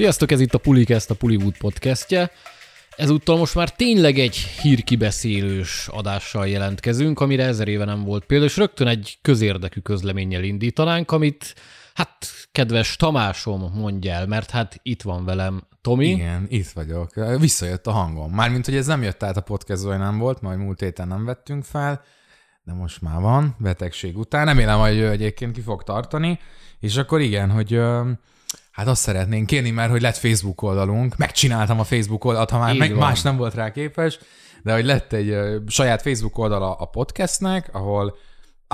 Sziasztok, ez itt a Pulikest, a Puliwood podcastje. Ezúttal most már tényleg egy hírkibeszélős adással jelentkezünk, amire ezer éve nem volt példa, és rögtön egy közérdekű közleménnyel indítanánk, amit hát kedves Tamásom mondja el, mert hát itt van velem Tomi. Igen, itt vagyok. Visszajött a hangom. Mármint, hogy ez nem jött át a podcast, vagy nem volt, majd múlt héten nem vettünk fel, de most már van, betegség után. Remélem, hogy ő egyébként ki fog tartani. És akkor igen, hogy Hát azt szeretnénk kérni, mert hogy lett Facebook oldalunk, megcsináltam a Facebook oldalt, ha már meg más nem volt rá képes, de hogy lett egy saját Facebook oldala a podcastnek, ahol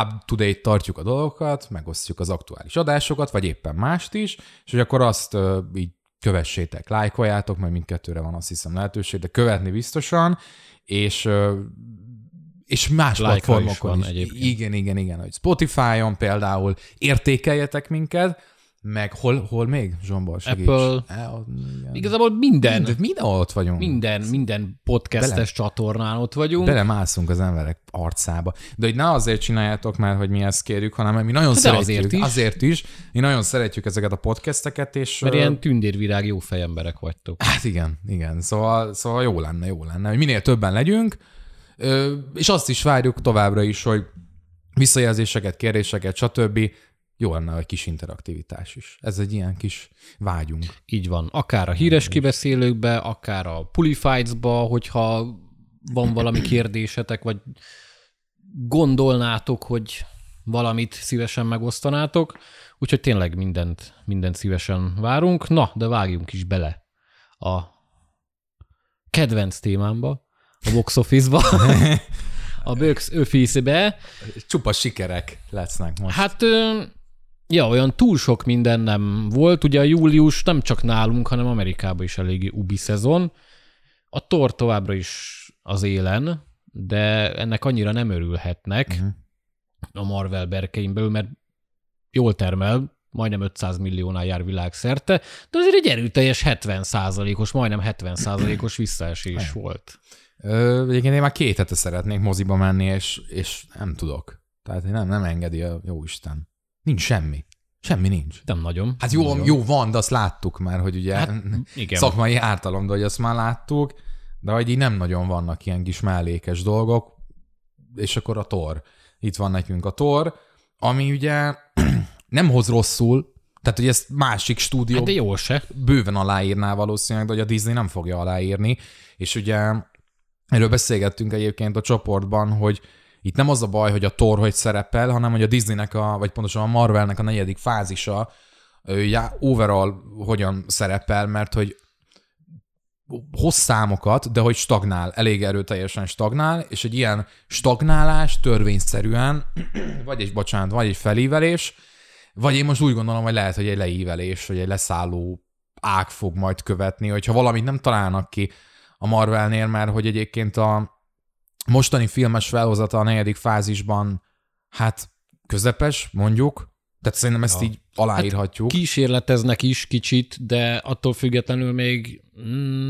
up-to-date tartjuk a dolgokat, megosztjuk az aktuális adásokat, vagy éppen mást is, és hogy akkor azt így kövessétek, lájkoljátok, mert mindkettőre van azt hiszem lehetőség, de követni biztosan, és és más like platformokon is. is. Igen, igen, igen, hogy Spotify-on például értékeljetek minket, meg hol, hol még, Zsombor, segíts. Apple. E, Igazából minden. Mind, minden ott vagyunk. Minden, minden podcastes Bele, csatornán ott vagyunk. Belemászunk az emberek arcába. De hogy ne azért csináljátok már, hogy mi ezt kérjük, hanem mert mi nagyon De szeretjük. Azért is. azért is. Mi nagyon szeretjük ezeket a podcasteket, és... Mert ilyen tündérvirág jó fejemberek vagytok. Hát igen, igen. Szóval, szóval jó lenne, jó lenne, hogy minél többen legyünk, és azt is várjuk továbbra is, hogy visszajelzéseket, kérdéseket, stb jó lenne egy kis interaktivitás is. Ez egy ilyen kis vágyunk. Így van. Akár a híres kibeszélőkbe, akár a Pulifights-ba, hogyha van valami kérdésetek, vagy gondolnátok, hogy valamit szívesen megosztanátok. Úgyhogy tényleg mindent, mindent szívesen várunk. Na, de vágjunk is bele a kedvenc témámba, a box office-ba. a box office-be. Csupa sikerek lesznek most. Hát Ja, olyan túl sok minden nem volt. Ugye a július nem csak nálunk, hanem Amerikában is eléggé ubi szezon. A tor továbbra is az élen, de ennek annyira nem örülhetnek uh-huh. a Marvel berkein belül, mert jól termel, majdnem 500 milliónál jár világszerte, de azért egy erőteljes 70% os majdnem 70% os visszaesés volt. Ö, egyébként én már két hete szeretnék moziba menni, és, és nem tudok. Tehát nem, nem engedi a jó Isten. Nincs semmi. Semmi nincs. Nem nagyon. Hát jó, nagyon. jó van, de azt láttuk már, hogy ugye hát, igen. szakmai ártalom, de hogy azt már láttuk, de hogy így nem nagyon vannak ilyen kis mellékes dolgok, és akkor a tor. Itt van nekünk a tor, ami ugye nem hoz rosszul, tehát, hogy ezt másik stúdió hát de jó se. bőven aláírná valószínűleg, de hogy a Disney nem fogja aláírni, és ugye erről beszélgettünk egyébként a csoportban, hogy itt nem az a baj, hogy a Thor hogy szerepel, hanem hogy a Disneynek, a, vagy pontosan a Marvelnek a negyedik fázisa já, overall hogyan szerepel, mert hogy hoz számokat, de hogy stagnál, elég erőteljesen stagnál, és egy ilyen stagnálás törvényszerűen, vagy egy, bocsánat, vagy egy felívelés, vagy én most úgy gondolom, hogy lehet, hogy egy leívelés, vagy egy leszálló ág fog majd követni, hogyha valamit nem találnak ki a Marvelnél, mert hogy egyébként a, mostani filmes felhozata a negyedik fázisban, hát közepes, mondjuk, tehát szerintem ezt ja. így aláírhatjuk. Hát kísérleteznek is kicsit, de attól függetlenül még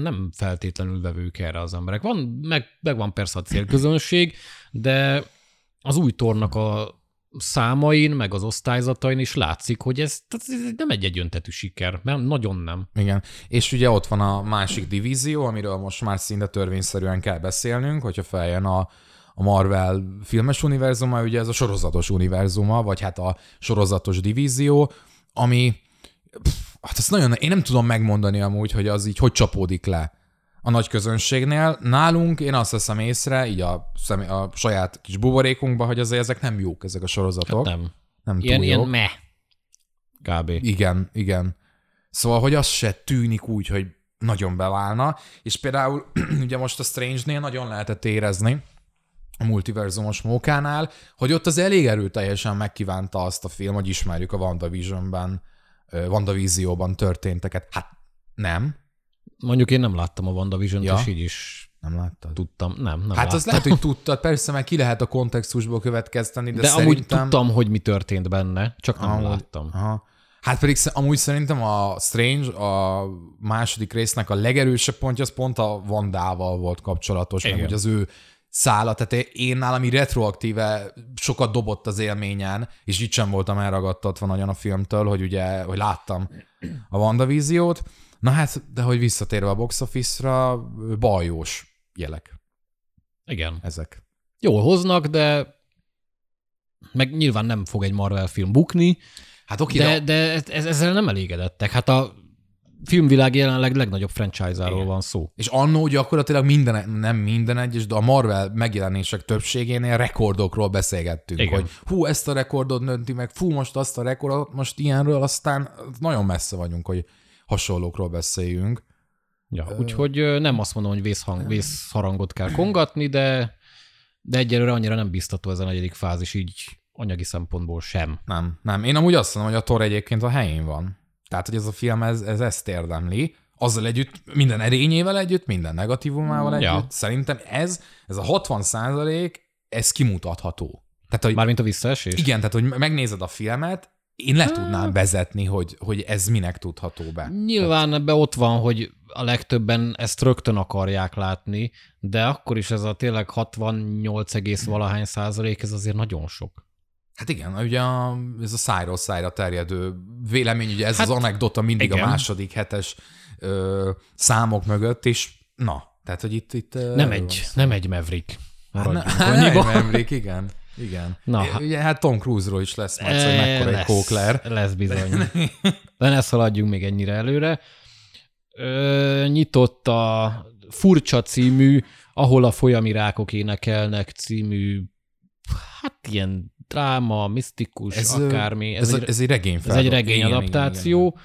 nem feltétlenül vevők erre az emberek. Van, meg, meg van persze a célközönség, de az új tornak a számain, meg az osztályzatain is látszik, hogy ez, ez nem egy egyöntetű siker, mert nagyon nem. Igen, és ugye ott van a másik divízió, amiről most már szinte törvényszerűen kell beszélnünk, hogyha feljön a, a Marvel filmes univerzuma, ugye ez a sorozatos univerzuma, vagy hát a sorozatos divízió, ami pff, hát ezt nagyon, én nem tudom megmondani amúgy, hogy az így hogy csapódik le a nagy közönségnél. Nálunk én azt veszem észre, így a, személy, a saját kis buborékunkba, hogy azért ezek nem jók, ezek a sorozatok. Hát nem. Nem ilyen, túl ilyen meh. Kb. Igen, igen. Szóval, hogy az se tűnik úgy, hogy nagyon beválna, és például ugye most a Strange-nél nagyon lehetett érezni, a multiverzumos mókánál, hogy ott az elég erőteljesen megkívánta azt a film, hogy ismerjük a WandaVision-ben, WandaVision-ban történteket. Hát nem, Mondjuk én nem láttam a WandaVision-t, ja. és így is nem láttad? Tudtam, nem, nem Hát láttam. az lehet, hogy tudtad, persze, mert ki lehet a kontextusból következteni, de, de szerintem... amúgy tudtam, hogy mi történt benne, csak nem amúgy, láttam. Aha. Hát pedig amúgy szerintem a Strange, a második résznek a legerősebb pontja, az pont a Vandával volt kapcsolatos, Igen. meg hogy az ő szála, tehát én nálam így retroaktíve sokat dobott az élményen, és itt sem voltam elragadtatva nagyon a filmtől, hogy ugye, hogy láttam a WandaViziót, Na hát, de hogy visszatérve a box office-ra, bajós jelek Igen. ezek. Jól hoznak, de meg nyilván nem fog egy Marvel film bukni, Hát oké, de, de ez, ezzel nem elégedettek. Hát a filmvilág jelenleg legnagyobb franchise-áról van szó. És annó gyakorlatilag minden, nem minden egyes, de a Marvel megjelenések többségénél rekordokról beszélgettünk, Igen. hogy hú, ezt a rekordot nönti meg, fú, most azt a rekordot, most ilyenről, aztán nagyon messze vagyunk, hogy hasonlókról beszéljünk. Ja, úgyhogy nem azt mondom, hogy vészhang, vészharangot kell kongatni, de, de egyelőre annyira nem biztató ez a negyedik fázis, így anyagi szempontból sem. Nem, nem. Én amúgy azt mondom, hogy a Thor egyébként a helyén van. Tehát, hogy ez a film, ez, ez ezt érdemli. Azzal együtt, minden erényével együtt, minden negatívumával együtt. Ja. Szerintem ez, ez a 60 százalék, ez kimutatható. Tehát, hogy Mármint a visszaesés? Igen, tehát hogy megnézed a filmet, én le tudnám vezetni, hogy, hogy ez minek tudható be. Nyilván ebbe ott van, hogy a legtöbben ezt rögtön akarják látni, de akkor is ez a tényleg 68, egész valahány százalék, ez azért nagyon sok. Hát igen, ugye a, ez a szájról szájra terjedő vélemény, ugye ez hát, az anekdota mindig igen. a második hetes ö, számok mögött, és na, tehát hogy itt... itt Nem egy, nem egy Maverick. Hát, ne, nem emlék, igen. Igen. Na, Na, ugye hát Tom Cruise-ról is lesz majd, hogy mekkora egy lesz, kókler. Lesz bizony. De ne szaladjunk még ennyire előre. Ö, nyitott a Furcsa című, ahol a folyami rákok énekelnek című, hát ilyen dráma, misztikus, ez, akármi. Ez, Ez, egy, ez egy regény ez egy regény igen, igen, adaptáció.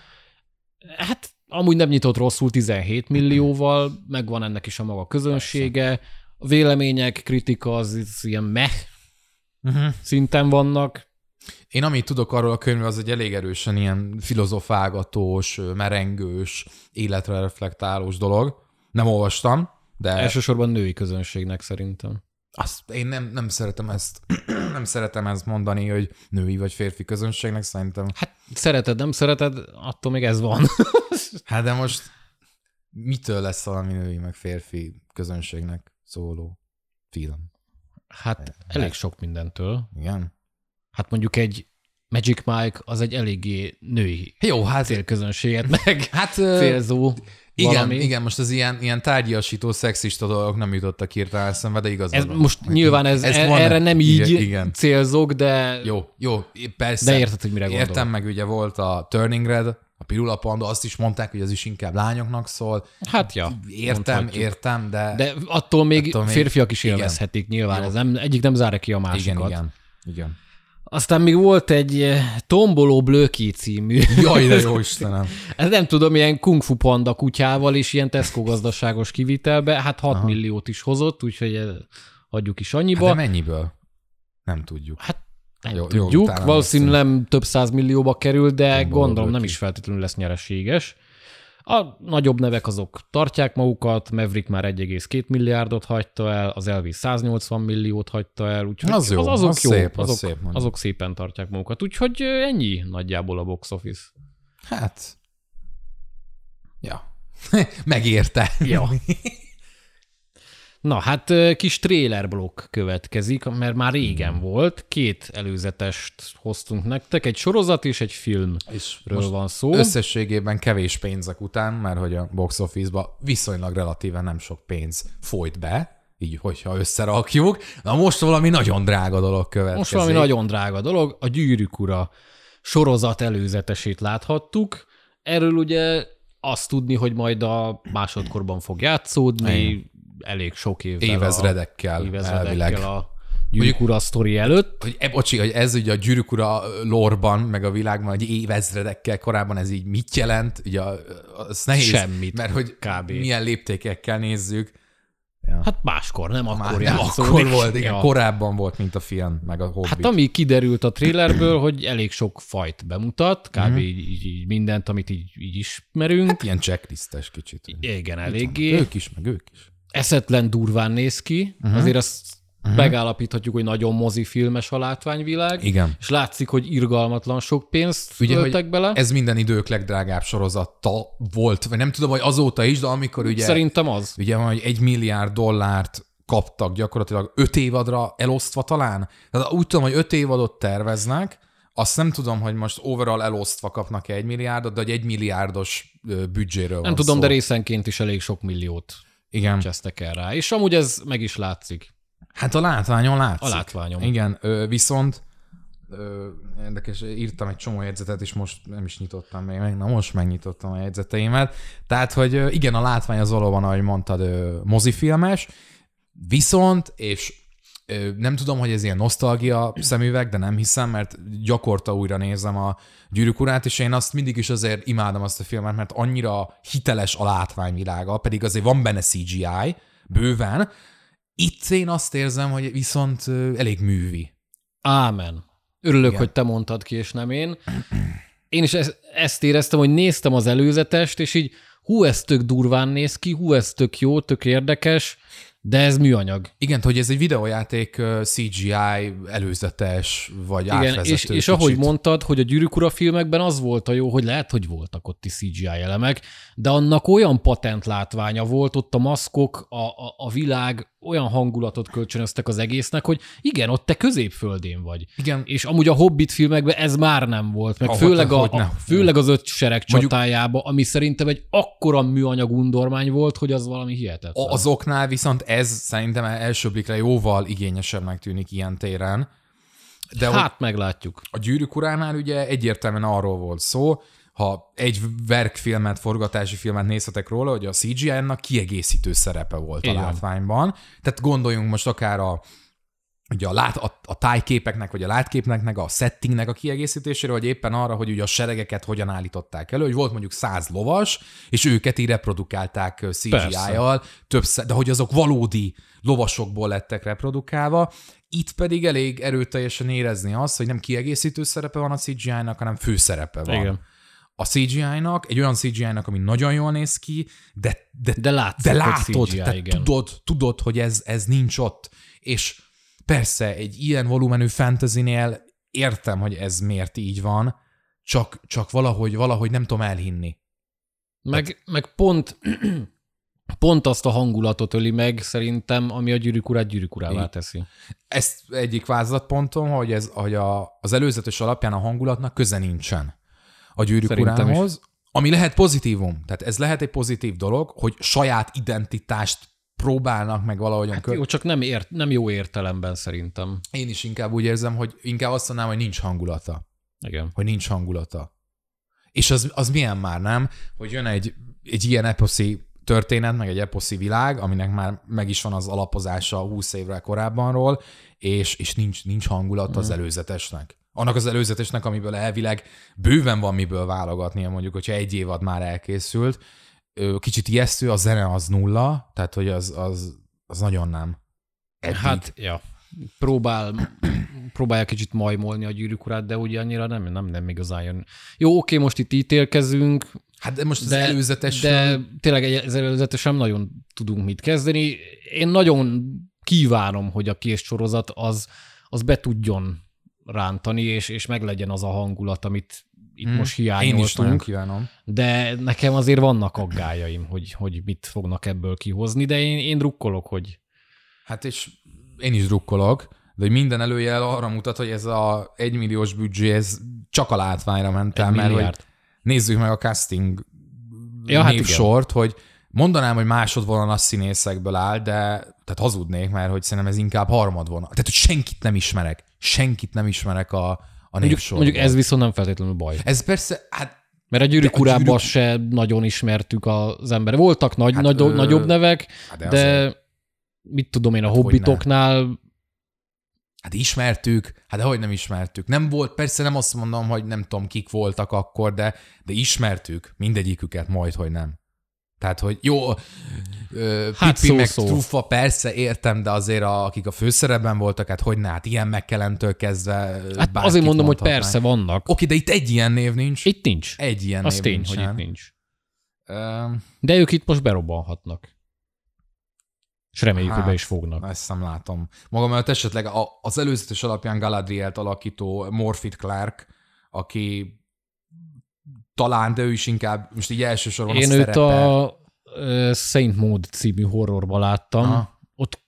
Hát amúgy nem nyitott rosszul 17 millióval, megvan ennek is a maga közönsége. A vélemények, kritika az, az ilyen meh Igen, igen. Uh-huh. szinten vannak. Én amit tudok arról a könyvről, az egy elég erősen ilyen filozofálgatós, merengős, életre reflektálós dolog. Nem olvastam, de Elsősorban női közönségnek szerintem. azt én nem, nem szeretem ezt nem szeretem ezt mondani, hogy női vagy férfi közönségnek, szerintem. Hát szereted, nem szereted, attól még ez van. Hát de most mitől lesz valami női meg férfi közönségnek szóló film? Hát elég sok mindentől. Igen? Hát mondjuk egy Magic Mike az egy eléggé női Jó, hát célközönséget meg Hát célzó igen, valami. igen, most az ilyen, ilyen tárgyasító, szexista dolgok nem jutottak hirtelen eszembe, de igaz. Ez most nyilván ez, ez van- erre nem így igen, célzok, de, Jó, jó, persze. de érted, hogy mire Értem, gondolok. meg ugye volt a Turning Red, a Pirula Panda, azt is mondták, hogy az is inkább lányoknak szól. Hát ja, Értem, mondhatjuk. értem, de... De attól még, Attól még- férfiak is igen. élvezhetik nyilván. Jó. Ez nem, egyik nem zárja ki a igen, másikat. igen, igen. Aztán még volt egy eh, Tomboló Blöki című. Jaj, de jó Istenem. Ez nem tudom, ilyen kung fu panda kutyával is ilyen Tesco gazdaságos kivitelbe, hát 6 Aha. milliót is hozott, úgyhogy eh, hagyjuk is Hát annyiba. de mennyiből? Nem tudjuk. Hát nem Jó, jó, jó, tudjuk, utána valószínűleg nem több száz millióba kerül, de Tomboló gondolom nem is feltétlenül lesz nyereséges. A nagyobb nevek azok tartják magukat, Maverick már 1,2 milliárdot hagyta el, az Elvis 180 milliót hagyta el, úgyhogy Az jó, az, azok az jó, szép, az azok, szép mondjuk. azok szépen tartják magukat. Úgyhogy ennyi nagyjából a box office. Hát... Ja. Megérte. Ja. Na, hát kis trailer blokk következik, mert már régen Hmm. volt. Két előzetest hoztunk nektek, egy sorozat és egy filmről És van szó. összességében kevés pénzek után, mert hogy a box office-ba viszonylag relatíven nem sok pénz folyt be, így hogyha összerakjuk. Na most valami nagyon drága dolog következik. Most valami nagyon drága dolog, a Gyűrűk Ura sorozat előzetesét láthattuk. Erről ugye azt tudni, hogy majd a másodkorban fog játszódni, Igen. Elég sok évvel Évezredekkel, a, évezredekkel elvileg. a Gyűrűk Ura sztori előtt. Hogy, e, bocsi, hogy ez ugye a gyűrűk ura lorban, meg a világban, hogy évezredekkel korábban ez így mit jelent, ugye az nehéz, Semmit, mert hogy kb. milyen léptékekkel nézzük. Ja. Hát máskor, nem Már akkor nem akkor volt, igen, Ja. korábban volt, mint a film, meg a Hobbit. Hát ami kiderült a trailerből, hogy elég sok fajt bemutat, kb. Mhm. így, így, mindent, amit így, így ismerünk. Hát ilyen checklistes kicsit. Igen, eléggé. Ők is, meg ők is. Eszetlen durván néz ki, uh-huh. azért azt uh-huh. megállapíthatjuk, hogy nagyon mozifilmes a látványvilág, Igen. és látszik, hogy irgalmatlan sok pénzt Ugye, öltek bele. Ez minden idők legdrágább sorozata volt, vagy nem tudom, hogy azóta is, de amikor ugye, Szerintem az. ugye van, hogy egy milliárd dollárt kaptak gyakorlatilag öt évadra elosztva talán. Tehát úgy tudom, hogy öt évadot terveznek, azt nem tudom, hogy most overall elosztva kapnak egy milliárdot, de egy milliárdos büdzséről Nem tudom, szó. de részenként is elég sok milliót Igen. csesztek el rá. És amúgy ez meg is látszik. Hát a látványon látszik. A látványom. Igen, viszont ö, érdekes, írtam egy csomó jegyzetet, és most nem is nyitottam még meg, na most megnyitottam a jegyzeteimet. Tehát, hogy igen, a látvány az valóban, ahogy mondtad, ö, mozifilmes, viszont, és nem tudom, hogy ez ilyen nosztalgia szemüveg, de nem hiszem, mert gyakorta újra nézem a Gyűrűk urát, és én azt mindig is azért imádom azt a filmet, mert annyira hiteles a látványvilága, pedig azért van benne CGI, bőven. Itt én azt érzem, hogy viszont elég művi. Ámen. Örülök, Igen. hogy te mondtad ki, és nem én. Én is ezt, ezt éreztem, hogy néztem az előzetest, és így hú, ez tök durván néz ki, hú, ez tök jó, tök érdekes, de ez műanyag. Igen, hogy ez egy videójáték CGI előzetes, vagy Igen, átvezető és, és kicsit. ahogy mondtad, hogy a Gyűrűk Ura filmekben az volt a jó, hogy lehet, hogy voltak ott is CGI elemek, de annak olyan patent látványa volt, ott a maszkok, a, a, a világ olyan hangulatot kölcsönöztek az egésznek, hogy igen, ott te középföldén vagy. Igen, És amúgy a Hobbit filmekben ez már nem volt, meg Ah, főleg, a, a, főleg az öt sereg Mondjuk- csatájába, ami szerintem egy akkora műanyag undormány volt, hogy az valami hihetetlen. azoknál viszont ez szerintem első blikre jóval igényesebbnek tűnik ilyen téren. De hát meglátjuk. a Gyűrűk uránál ugye egyértelműen arról volt szó, ha egy verkfilmet, forgatási filmet nézhetek róla, hogy a CGI-nak kiegészítő szerepe volt Így a látványban. Tehát gondoljunk most akár a, ugye a, lát, a, a tájképeknek, vagy a látképnek, a settingnek a kiegészítésére, vagy éppen arra, hogy ugye a seregeket hogyan állították elő, hogy volt mondjuk száz lovas, és őket így reprodukálták CGI-jal, több, de hogy azok valódi lovasokból lettek reprodukálva, itt pedig elég erőteljesen érezni azt, hogy nem kiegészítő szerepe van a CGI-nak, hanem főszerepe van. Igen. A CGI-nak, egy olyan CGI-nak, ami nagyon jól néz ki, de, de, De látszik, de látod, CGI, te igen. tudod, tudod, hogy ez, ez nincs ott. És persze egy ilyen volumenű fantasynél értem, hogy ez miért így van, csak, csak valahogy, valahogy nem tudom elhinni. Meg, meg pont, pont azt a hangulatot öli meg szerintem, ami a gyűrűk urát gyűrűk urává teszi. Ez egyik vázlatpontom, hogy, ez, hogy a, az előzetes alapján a hangulatnak köze nincsen a gyűrűk Szerintem urához, ami lehet pozitívum. Tehát ez lehet egy pozitív dolog, hogy saját identitást próbálnak meg valahogyan hát Jó, csak nem, ért, nem jó értelemben szerintem. Én is inkább úgy érzem, hogy inkább azt mondanám, hogy nincs hangulata. Igen. Hogy nincs hangulata. És az, az milyen már, nem? Hogy jön egy, egy ilyen eposzi történet, meg egy eposzi világ, aminek már meg is van az alapozása 20 évvel korábbanról, és, és nincs, nincs hangulat az előzetesnek. Annak az előzetesnek, amiből elvileg bőven van miből válogatnia, mondjuk, hogyha egy évad már elkészült. Kicsit ijesztő, a zene az nulla, tehát hogy az, az, az nagyon nem. Eddig. Hát, ja. Próbál, próbálja kicsit majmolni a gyűrűk urát, de ugye annyira nem, nem, nem igazán jön. Jó, oké, most itt ítélkezünk, Hát de most az de, előzetes... de tényleg az előzetes nem nagyon tudunk mit kezdeni. Én nagyon kívánom, hogy a kész sorozat az, az be tudjon rántani, és, és meglegyen az a hangulat, amit itt Hmm. most Én hiányoltunk. kívánom. De nekem azért vannak aggájaim, hogy, hogy mit fognak ebből kihozni, de én, én drukkolok, hogy Hát és én is drukkolok, de hogy minden előjel arra mutat, hogy ez a egymilliós büdzsé, ez csak a látványra ment el, mert hogy nézzük meg a casting Ja, hát névsort, hogy mondanám, hogy másodvonalas színészekből áll, de tehát hazudnék, mert hogy szerintem ez inkább harmadvonal. Tehát, hogy senkit nem ismerek. Senkit nem ismerek a, a Mondjuk, mondjuk ez viszont nem feltétlenül baj. Ez persze, hát Mert a gyűrűk urában gyűrűk- se nagyon ismertük az ember. Voltak nagy, Hát, nagy, ö, nagyobb nevek, hát de, azért- de mit tudom én, a Hát hobbitoknál Hát ismertük, hát de hogy nem ismertük. Nem volt, persze nem azt mondom, hogy nem tudom, kik voltak akkor, de, de ismertük mindegyiküket, majd, hogy nem. Tehát, hogy jó, ö, Hát hát Pippi meg szó-szó. Truffa, persze értem, de azért a, akik a főszerepben voltak, hát hogy ne, hát ilyen megkelentől kezdve hát azért mondom, hogy persze vannak. Oké, de itt egy ilyen név nincs. Itt nincs. Egy ilyen Az név tény, nincsen. hogy itt nincs. De ők itt most berobbanhatnak. És reméljük, hogy be Hát, is fognak. Ezt nem látom. Magam mert esetleg az előzetes alapján Galadrielt alakító Morfit Clark, aki talán, de ő is inkább, most így elsősorban Én őt a Saint Maud című horrorban láttam. Aha. Ott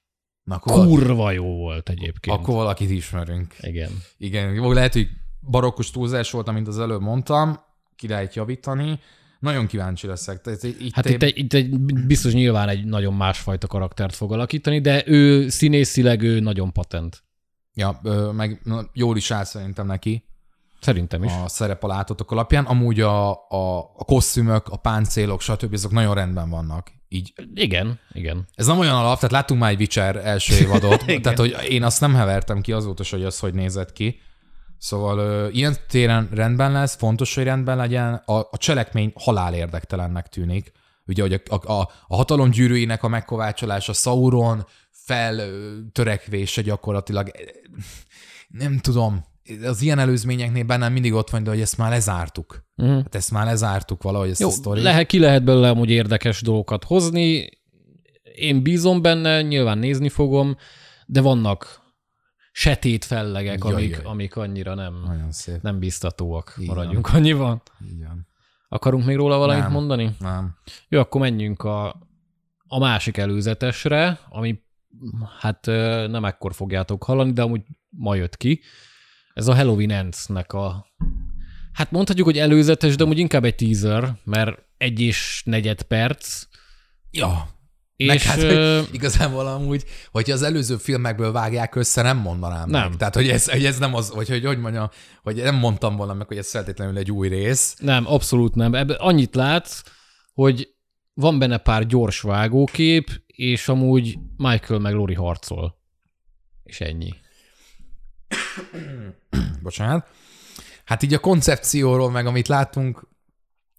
Na, akkor, valaki, kurva jó volt egyébként. akkor valakit ismerünk. Igen. Igen, lehet, hogy barokkos túlzás volt, amint az előbb mondtam, ki lehet javítani, Nagyon kíváncsi leszek. Tehát itt Hát itt egy, itt egy biztos nyilván egy nagyon másfajta karaktert fog alakítani, de ő színészileg ő nagyon patent. Ja, meg jól is áll szerintem neki Szerintem is. a szerepalátotok alapján. Amúgy a, a, a kosztümök, a páncélok, stb. azok nagyon rendben vannak. Így. Igen, igen. Ez nem olyan alap, tehát láttunk már egy Witcher első évadot, tehát hogy én azt nem hevertem ki azóta, hogy az hogy nézett ki. Szóval ö, ilyen téren rendben lesz, fontos, hogy rendben legyen. A, a cselekmény halál érdektelennek tűnik. Ugye, hogy a, a, a, a hatalom gyűrűinek a megkovácsolása, Sauron feltörekvése gyakorlatilag, eh, nem tudom, az ilyen előzményeknél bennem mindig ott van, de hogy ezt már lezártuk. Uh-huh. Hát ezt már lezártuk valahogy, ezt Jó, a sztorit. lehet, ki lehet belőle amúgy érdekes dolgokat hozni. Én bízom benne, nyilván nézni fogom, de vannak setét fellegek, Jaj, amik, jaj. amik annyira nem, nem biztatóak. Így Maradjunk annyiban. Van. Akarunk még róla valamit Nem. mondani? Nem. Jó, akkor menjünk a, a másik előzetesre, ami hát nem ekkor fogjátok hallani, de amúgy ma jött ki. Ez a Halloween Ends-nek a hát mondhatjuk, hogy előzetes, de amúgy inkább egy teaser, mert egy és negyed perc, Ja, és Meg hát, hogy igazából amúgy, hogyha az előző filmekből vágják össze, nem mondanám Nem. meg. Tehát, hogy ez, hogy ez nem az, vagy hogy, hogy mondjam, hogy nem mondtam volna meg, hogy ez feltétlenül egy új rész. nem, abszolút nem. Ebben annyit látsz, hogy van benne pár gyors vágókép, és amúgy Michael meg Lori harcol. És ennyi. Bocsánat. Hát így a koncepcióról, meg amit látunk,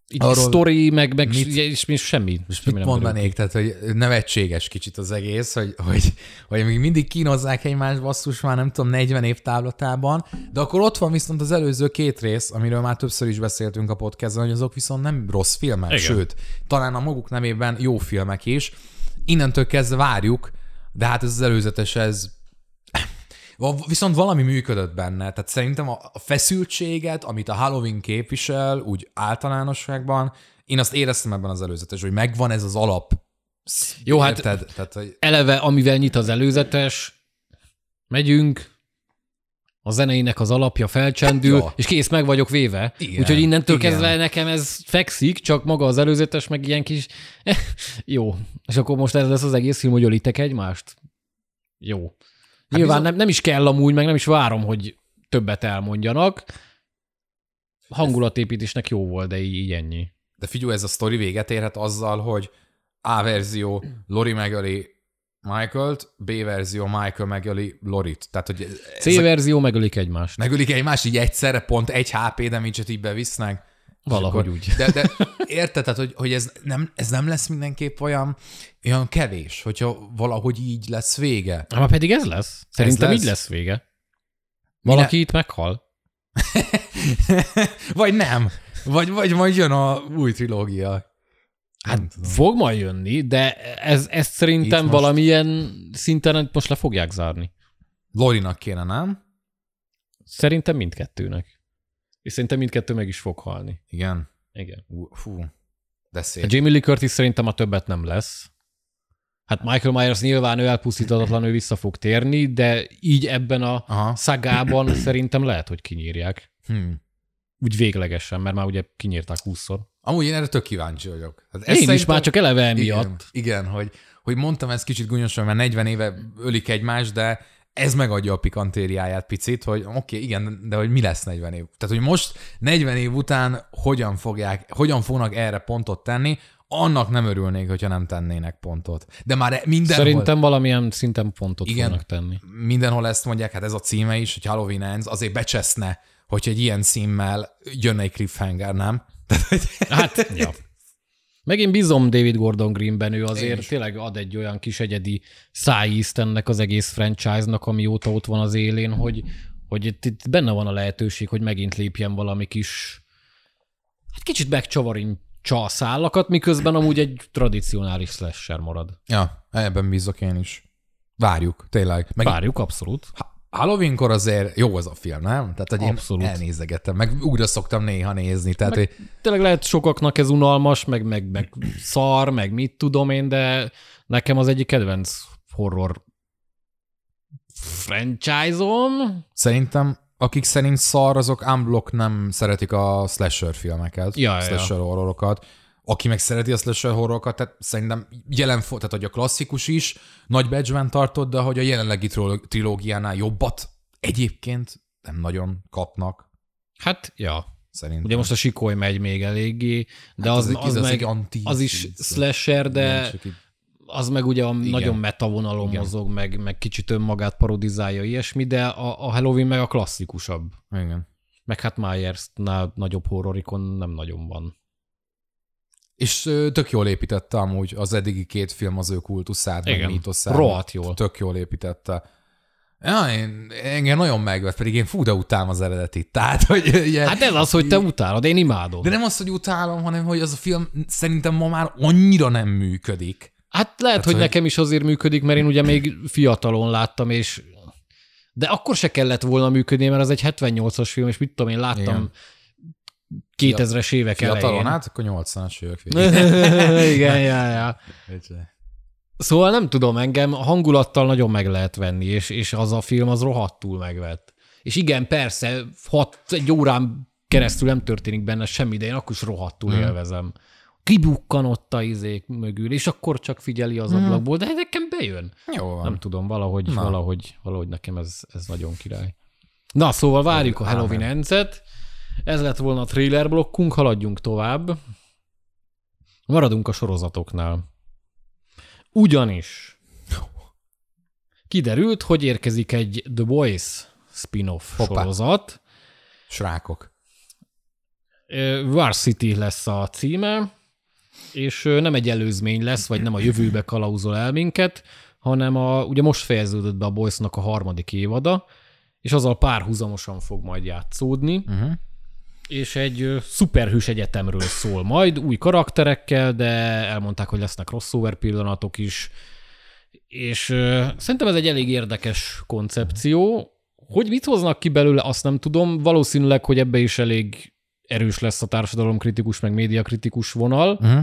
Így Arról sztori, meg, meg mit- mit, és, és semmi. semmi mit nem derül mondanék, tehát hogy nevetséges kicsit az egész, hogy, hogy, hogy még mindig kínozzák egymást basszus már nem tudom 40 év távlatában, de akkor ott van viszont az előző két rész, amiről már többször is beszéltünk a podcastban, hogy azok viszont nem rossz filmek, Igen. sőt, talán a maguk nemében jó filmek is. Innentől kezdve várjuk, de hát ez az előzetes, ez Viszont valami működött benne, tehát szerintem a feszültséget, amit a Halloween képvisel, úgy általánosságban, én azt éreztem ebben az előzetes, hogy megvan ez az alap. Jó, hát- Érted? Tehát, hogy eleve, amivel nyit az előzetes, megyünk, a zeneinek az alapja felcsendül, ja. és kész, meg vagyok véve. Igen, Úgyhogy innentől igen. kezdve nekem ez fekszik, csak maga az előzetes, meg ilyen kis... Jó. És akkor most ez lesz az egész film, hogy ölitek egymást? Jó. Hát Nyilván bizony- nem, nem is kell amúgy, meg nem is várom, hogy többet elmondjanak. Hangulatépítésnek jó volt, de így, így ennyi. de figyelj, ez a sztori véget érhet azzal, hogy A verzió Lori megöli Michael-t, B verzió Michael megöli Lorit. Tehát, hogy C verzió megölik egymást. megölik egymást így egyszerre, pont egy HP damage-et így bevisznek. Valahogy akkor- úgy. De, de érted, tehát, hogy, hogy ez, nem, ez nem lesz mindenképp olyan, olyan kevés, hogyha valahogy így lesz vége. Már pedig ez lesz. Szerintem lesz? így lesz vége. Valaki itt meghal. Vagy nem. Vagy, vagy majd jön a új trilógia. Hát fog majd jönni, de ez, ezt Itt szerintem most- valamilyen szinten most le fogják zárni. Lorinak kéne, nem? Szerintem mindkettőnek. És szerintem mindkettő meg is fog halni. Igen. Igen. Fú, de A szép. Jamie Lee Curtis szerintem a többet nem lesz. Hát Michael Myers nyilván ő elpusztítatlan, ő vissza fog térni, de így ebben a Aha. szagában szerintem lehet, hogy kinyírják. Hm. Úgy véglegesen, mert már ugye kinyírták 20-szor. Amúgy én erre tök kíváncsi vagyok. Hát Én is már csak eleve emiatt. Igen, igen hogy, hogy mondtam ezt kicsit gúnyosan, mert 40 éve ölik egymást, de ez megadja a pikantériáját picit, hogy oké, okay, igen, de hogy mi lesz 40 év. Tehát, hogy most 40 év után hogyan fogják, hogyan fognak erre pontot tenni, annak nem örülnék, hogyha nem tennének pontot. De már mindenhol, Szerintem valamilyen szinten pontot Igen. fognak tenni. mindenhol ezt mondják, hát ez a címe is, hogy Halloween Ends, azért becseszne, hogy egy ilyen címmel jönne egy cliffhanger, nem? Tehát, hogy Hát, ja. Meg én bízom David Gordon Greenben, ő azért tényleg ad egy olyan kis egyedi szájízt ennek az egész franchise-nak, amióta ott van az élén, hogy, hogy itt, itt benne van a lehetőség, hogy megint lépjen valami kis, hát kicsit megcsavarintsa a szállakat, miközben amúgy egy tradicionális slasher marad. Ja, ebben bízok én is. Várjuk, tényleg. Meg Várjuk, abszolút. Ha- Halloweenkor azért jó az a film, nem? Tehát, hogy én Abszolút. elnézegettem, meg újra szoktam néha nézni, tehát, Meg- hogy Tényleg lehet sokaknak ez unalmas, meg, meg, meg szar, meg mit tudom én, de nekem az egyik kedvenc horror franchise-om. szerintem akik szerint szar, azok unblock nem szeretik a slasher filmeket, Ja, ja, slasher horrorokat. Aki meg szereti a slasher horrorokat, tehát szerintem jelen, tehát hogy a klasszikus is nagy badge tartott, de hogy a jelenlegi triló- trilógiánál jobbat egyébként nem nagyon kapnak, Hát, ja. szerintem. Ugye most a sikoly megy még eléggé, de Hát az, egy- az, egy meg, anti- az is slasher, de Igen, az meg ugye a nagyon metavonalon Igen. mozog, meg, meg kicsit önmagát parodizálja ilyesmi, de a, a Halloween meg a klasszikusabb. Igen. Meg hát Myers-nál nagyobb horrorikon nem nagyon van. És tök jól építette amúgy az eddigi két film az ő kultuszát, meg Igen. mítoszát. Rohadt jól. Tök jól építette. Ja, én, engem nagyon megvett, pedig én fú, de utálom az eredetit. Tehát, hogy ugye, Hát ez az, hogy te utálod, én imádom. de nem az, hogy utálom, hanem hogy az a film szerintem ma már annyira nem működik. Hát lehet, hogy, hogy- nekem is azért működik, mert én ugye még fiatalon láttam, és de akkor se kellett volna működni, mert az egy 78-as film, és mit tudom én, láttam Igen. 2000-es évek Fiatalon, elején. hát akkor 80-as évek Igen, ja. végén. Szóval nem tudom, engem a hangulattal nagyon meg lehet venni, és, és az a film az rohadtul megvett. És igen, persze, hat, egy órán keresztül nem történik benne semmi, de én akkor is rohadtul Mhm. mm. élvezem. Kibukkan ott a izék mögül, és akkor csak figyeli az ablakból, de nekem bejön. Jó van. Nem tudom, valahogy, Na. valahogy, valahogy nekem ez, ez nagyon király. Na, szóval várjuk a. Halloween Ends-et. Ez lett volna a trailer blokkunk, haladjunk tovább. Maradunk a sorozatoknál. Ugyanis kiderült, hogy érkezik egy The Boys spin-off Hoppá. sorozat. Srákok. Varsity lesz a címe, és nem egy előzmény lesz, vagy nem a jövőbe kalauzol el minket, hanem a, ugye most fejeződött be a Boysnak a harmadik évada, és azzal párhuzamosan fog majd játszódni, Uh-huh. És egy szuperhős egyetemről szól majd, új karakterekkel, de elmondták, hogy lesznek crossover pillanatok is, és szerintem ez egy elég érdekes koncepció. Hogy mit hoznak ki belőle, azt nem tudom. Valószínűleg, hogy ebbe is elég erős lesz a társadalomkritikus, meg médiakritikus vonal. Uh-huh.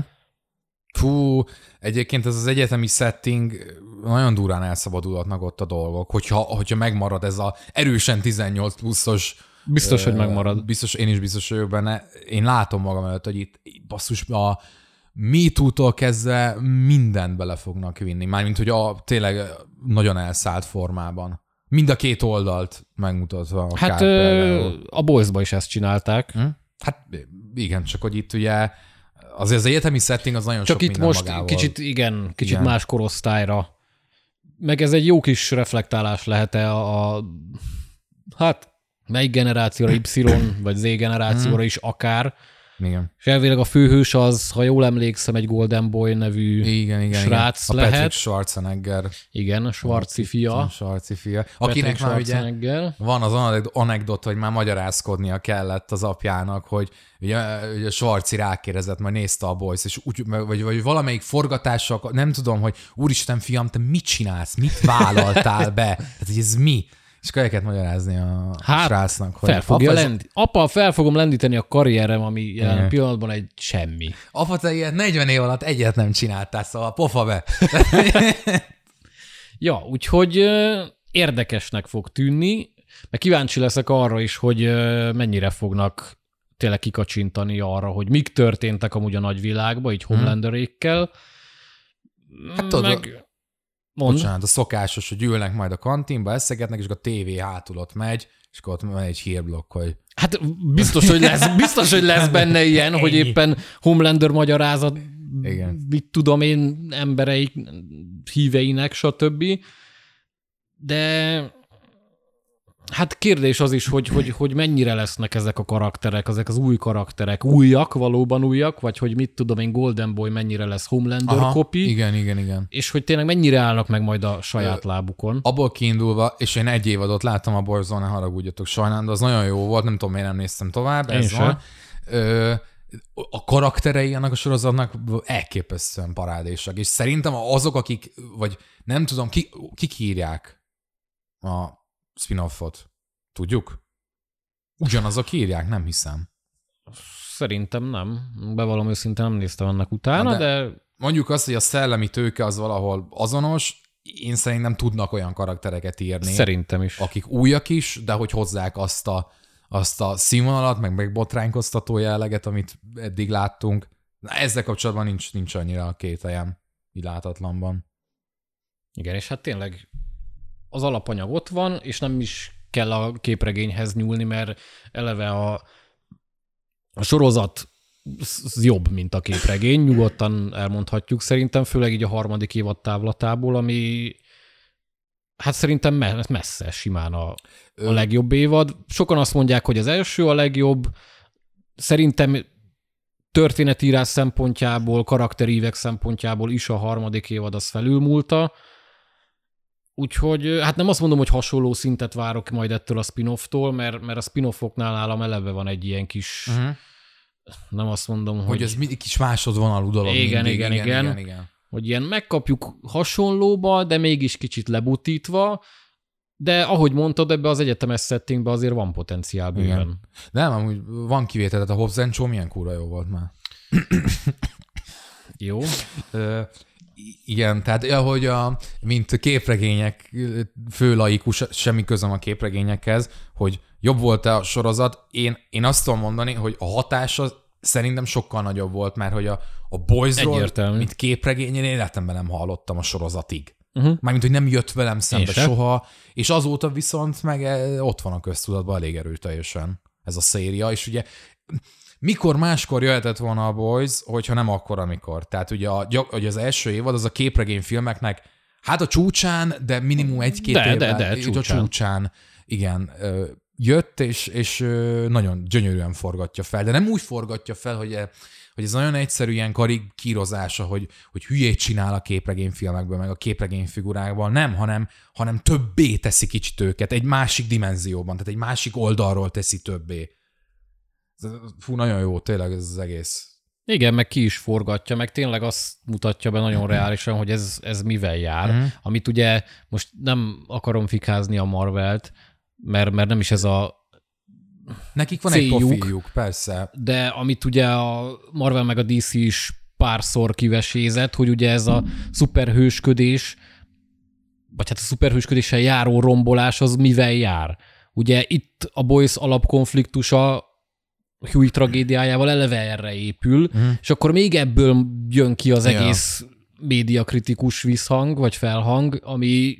Fú, egyébként ez az egyetemi setting nagyon durán elszabadulatnak ott a dolgok, hogyha, hogyha megmarad ez a erősen 18 pluszos Biztos, hogy megmarad. Biztos, én is biztos vagyok benne. Én látom magam előtt, hogy itt basszus a MeToo-tól kezdve mindent bele fognak vinni. Mármint, hogy a tényleg nagyon elszállt formában. Mind a két oldalt megmutatva. akár Hát ö, a Boysba is ezt csinálták. Hm? Hát igen, csak hogy itt ugye azért az egyetemi setting az nagyon Csak sok itt most magával. kicsit, igen, kicsit Igen. más korosztályra. Meg ez egy jó kis reflektálás lehet-e a, a hát melyik generációra, Y vagy Z generációra is akár. Igen. És elvileg a főhős az, ha jól emlékszem, egy Golden Boy nevű, Igen, igen, Srác igen. A lehet. Patrick Schwarzenegger. igen, a Schwarzi fia. A Schwarzi fia. Akinek már ugye. Van az aneg- anekdot, hogy már magyarázkodnia kellett az apjának, hogy ugye, ugye Svarci rákérdezett, majd nézte a boys, és úgy, vagy, vagy valamelyik forgatással, nem tudom, hogy úristen fiam, te mit csinálsz, mit vállaltál be? Tehát, hogy ez mi? És akkor el kellett magyarázni a Hát, srácnak, hogy Fel fogja apa, lendi. Apa, fel fogom lendíteni a karrierem, ami jelen Igen. pillanatban egy semmi. apa, te ilyet 40 év alatt egyet nem csináltál, szóval pofa be. Ja, úgyhogy érdekesnek fog tűnni, mert kíváncsi leszek arra is, hogy mennyire fognak tényleg kikacsintani arra, hogy mik történtek amúgy a nagyvilágban, így Homelanderékkel. Hmm. Hát tudod, Meg... Mond. Bocsánat, a szokásos, hogy ülnek majd a kantinba, eszegetnek, és akkor a tévé hátul ott megy, és akkor ott van egy hírblokk, hogy Hát biztos, hogy lesz, biztos, hogy lesz benne ilyen, hogy Ennyi. éppen Homelander magyarázat, Igen. mit tudom én, embereik, híveinek, stb. De hát kérdés az is, hogy, hogy, hogy mennyire lesznek ezek a karakterek, ezek az új karakterek, újak, valóban újak, vagy hogy mit tudom én, Golden Boy mennyire lesz Homelander Aha, copy, igen, igen, igen. és hogy tényleg mennyire állnak meg majd a saját lábukon. Abból kiindulva, és én egy évadot láttam a Borzon, ne haragudjatok sajnálom, de az nagyon jó volt, nem tudom, miért nem néztem tovább, Én ez sem. van. Ö, a karakterei annak a sorozatnak elképesztően parádésak, és szerintem azok, akik, vagy nem tudom, ki, kik írják a spin-offot, tudjuk? Ugyanazok írják, nem hiszem. Szerintem nem. Bevallom őszintén nem néztem ennek utána, Na de, de- Mondjuk azt, hogy a szellemi tőke az valahol azonos, én szerintem tudnak olyan karaktereket írni, Szerintem is. akik újak is, de hogy hozzák azt a, azt a színvonalat, meg megbotránkoztató jelleget, amit eddig láttunk. Na, ezzel kapcsolatban nincs, nincs annyira a két helyen, így látatlanban. Igen, és hát tényleg az alapanyag ott van, és nem is kell a képregényhez nyúlni, mert eleve a, a sorozat jobb, mint a képregény, nyugodtan elmondhatjuk szerintem, főleg így a harmadik évad távlatából, ami hát szerintem me- messze simán a, a legjobb évad. Sokan azt mondják, hogy az első a legjobb, szerintem történetírás szempontjából, karakterívek szempontjából is a harmadik évad az felülmúlta, Úgyhogy hát nem azt mondom, hogy hasonló szintet várok majd ettől a spin-offtól, mert, mert a spin-offoknál nálam eleve van egy ilyen kis, uh-huh. nem azt mondom, hogy... Hogy ez mindig kis másodvonalú dolog. Igen, mindig. igen, igen. igen, igen. Hogy ilyen megkapjuk hasonlóba, de mégis kicsit lebutítva, de ahogy mondtad, ebbe az egyetemes settingbe azért van potenciál bőven. Igen. Nem, amúgy van kivétel, tehát a Hobbs Show milyen kúra jó volt már. Jó. Igen, tehát ahogy a, mint képregények főlaikus, semmi közöm a képregényekhez, hogy jobb volt a sorozat, én, én azt tudom mondani, hogy a hatása szerintem sokkal nagyobb volt, mert hogy a, a Boysról, Egyértelmű. mint képregény, én életemben nem hallottam a sorozatig. Uh-huh. Mármint, hogy nem jött velem szembe Én soha, és azóta viszont meg eh, ott van a köztudatban elég erőteljesen ez a széria, és ugye mikor máskor jöhetett volna a Boys, hogyha nem akkor, amikor. Tehát ugye, a, ugye az első évad az a képregényfilmeknek hát a csúcsán, de minimum egy-két De, évvel, de, de, így a csúcsán. csúcsán, igen, jött, és, és nagyon gyönyörűen forgatja fel. De nem úgy forgatja fel, hogy, e- hogy ez nagyon egyszerű ilyen karikírozása, hogy, hogy hülyét csinál a képregényfilmekből, meg a képregényfigurákban, nem, hanem, hanem többé teszi kicsit őket, egy másik dimenzióban, tehát egy másik oldalról teszi többé. Fú, nagyon jó, tényleg ez az egész. Igen, meg ki is forgatja, meg tényleg azt mutatja be nagyon reálisan, hogy ez, ez mivel jár, Mhm. amit ugye most nem akarom fikázni a Marvelt, mert, mert nem is ez a Nekik van egy Céljuk. profiljuk, persze. de amit ugye a Marvel meg a DC is párszor kivesézett, hogy ugye ez a szuperhősködés, vagy hát a szuperhősködéssel járó rombolás az mivel jár. Ugye itt a Boys alapkonfliktusa Huey tragédiájával eleve erre épül, Mhm. és akkor még ebből jön ki az egész médiakritikus visszhang, vagy felhang, ami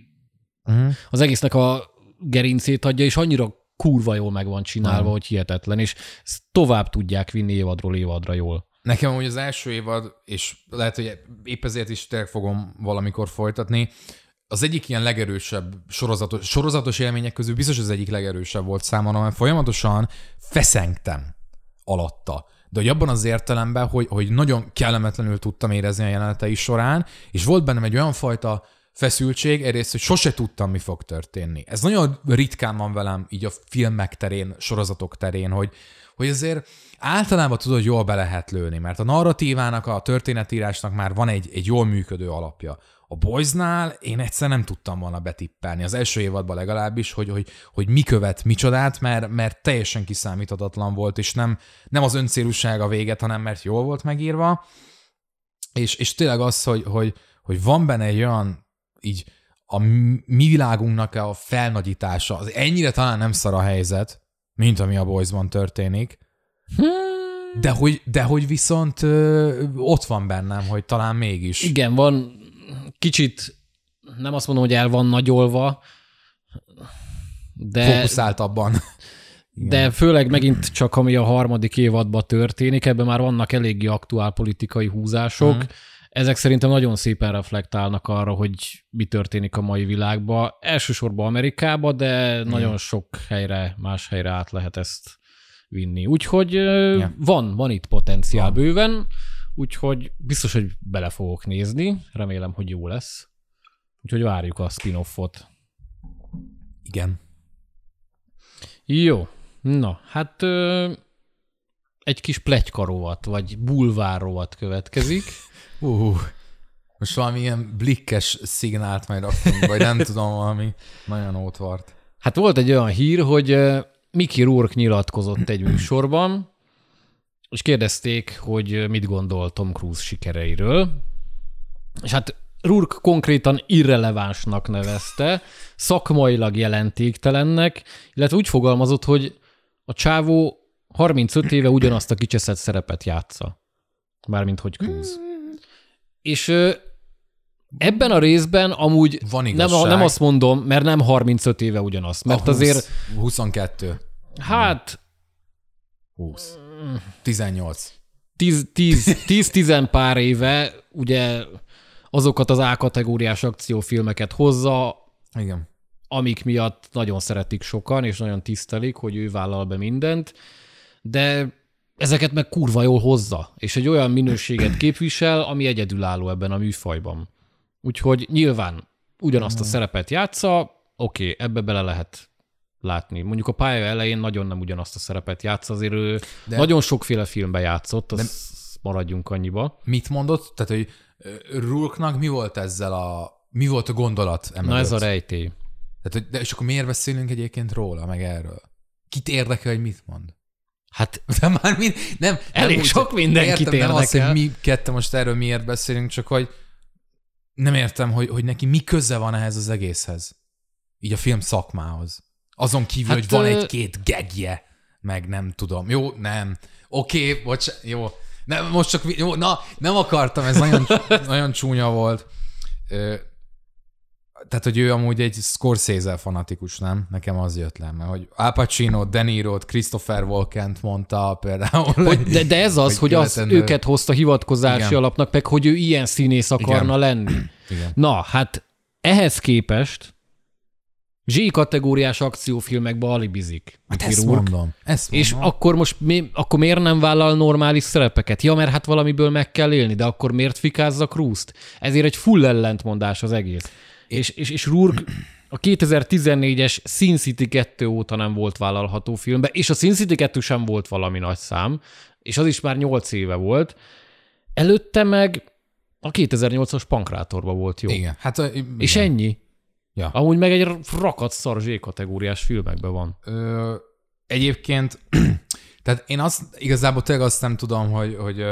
Uh-huh. az egésznek a gerincét adja, és annyira kurva jól meg van csinálva, Mhm. hogy hihetetlen, és ezt tovább tudják vinni évadról évadra jól. Nekem úgy az első évad, és lehet, hogy épp ezért is tényleg fogom valamikor folytatni, az egyik ilyen legerősebb sorozatos, sorozatos élmények közül biztos az egyik legerősebb volt számomra, mert folyamatosan feszengtem alatta. De hogy abban az értelemben, hogy, hogy nagyon kellemetlenül tudtam érezni a jelenetei során, és volt bennem egy olyan fajta feszültség, egyrészt, hogy sose tudtam, mi fog történni. Ez nagyon ritkán van velem így a filmek terén, sorozatok terén, hogy, hogy azért általában tudod, jól be lehet lőni, mert a narratívának, a történetírásnak már van egy, egy jól működő alapja. A Boysnál én egyszer nem tudtam volna betippelni, az első évadban legalábbis, hogy, hogy, hogy mi követ micsodát, mert, mert teljesen kiszámíthatatlan volt, és nem, nem az öncélúság a véget, hanem mert jól volt megírva. És, és tényleg az, hogy, hogy, hogy van benne egy olyan így a mi világunknak a felnagyítása, az ennyire talán nem szar a helyzet, mint ami a Boysban történik, de hogy, de hogy viszont ö, ott van bennem, hogy talán mégis. Igen, van kicsit, nem azt mondom, hogy el van nagyolva, de, Fókuszáltabban. de főleg megint csak ami a harmadik évadban történik, ebben már vannak eléggé aktuál politikai húzások. Mhm. Ezek szerintem nagyon szépen reflektálnak arra, hogy mi történik a mai világban. Elsősorban Amerikába, de nagyon sok helyre, más helyre át lehet ezt vinni. Úgyhogy Ja. van, van itt potenciál Van. bőven, úgyhogy biztos, hogy bele fogok nézni. Remélem, hogy jó lesz. Úgyhogy várjuk a spin-offot. Igen. Jó. Na, hát ö, egy kis plegykarovat, vagy bulvárrovat következik. Uh, most valami ilyen blikkes szignált majd raktunk, vagy nem tudom, valami nagyon ótvart. Hát volt egy olyan hír, hogy Mickey Rourke nyilatkozott egy műsorban, és kérdezték, hogy mit gondol Tom Cruise sikereiről. És hát Rurk konkrétan irrelevánsnak nevezte, szakmailag jelentéktelennek, illetve úgy fogalmazott, hogy a csávó 35 éve ugyanazt a kicseszett szerepet játsza. Mármint, hogy Cruz. És ebben a részben amúgy Van nem, nem azt mondom, mert nem 35 éve ugyanaz, mert A 20, azért, 22. hát 20. 18. 10-10 pár éve ugye azokat az A-kategóriás akciófilmeket hozza, Igen. amik miatt nagyon szeretik sokan, és nagyon tisztelik, hogy ő vállal be mindent, de ezeket meg kurva jól hozza, és egy olyan minőséget képvisel, ami egyedülálló ebben a műfajban. Úgyhogy nyilván ugyanazt a szerepet játsza, oké, okay, ebbe bele lehet látni. Mondjuk a pálya elején nagyon nem ugyanazt a szerepet játsza, azért ő De- nagyon sokféle filmben játszott, azt maradjunk annyiba. Mit mondott? Tehát, hogy ö, Rulknak mi volt ezzel a... Mi volt a gondolat emögött? Na ez a rejtély. Tehát, de és akkor miért beszélünk egyébként róla, meg erről? Kit érdekel, hogy mit mond? Hát De már mind, nem, Elég nem sok mindenkit értem, nem az, hogy érdekel. mi ketten most erről miért beszélünk, csak hogy nem értem, hogy, hogy neki mi köze van ehhez az egészhez. Így a film szakmához. Azon kívül, Hát, hogy van egy-két gegje, meg nem tudom. Jó, nem. Oké, okay, bocs, jó. Nem, most csak, jó, na, nem akartam, ez nagyon, nagyon csúnya volt. Ö, tehát, hogy ő amúgy egy Scorsese fanatikus, nem? Nekem az jött le, mert hogy Al Pacino, De Niro-t, Christopher Walken-t mondta például. Hogy, de, de ez az, hogy, az követendő- őket hozta hivatkozási Igen. alapnak, meg hogy ő ilyen színész akarna Igen. lenni. Igen. Na, hát ehhez képest Z kategóriás akciófilmekbe alibizik. Hát ezt mondom. Ezt mondom. És akkor most mi, akkor miért nem vállal normális szerepeket? Ja, mert hát valamiből meg kell élni, de akkor miért fikázza Krúzt? Ezért egy full ellentmondás az egész. És, és, és Rourke a 2014-es Sin City 2 óta nem volt vállalható filmbe, és a Sin City 2 sem volt valami nagy szám, és az is már 8 éve volt. Előtte meg a 2008-as Pankrátorban volt jó. Igen. Hát, igen. És ennyi. Ja. Amúgy meg egy rakat szar Z kategóriás filmekben van. Ö, egyébként, tehát én azt, igazából tényleg azt nem tudom, hogy, hogy,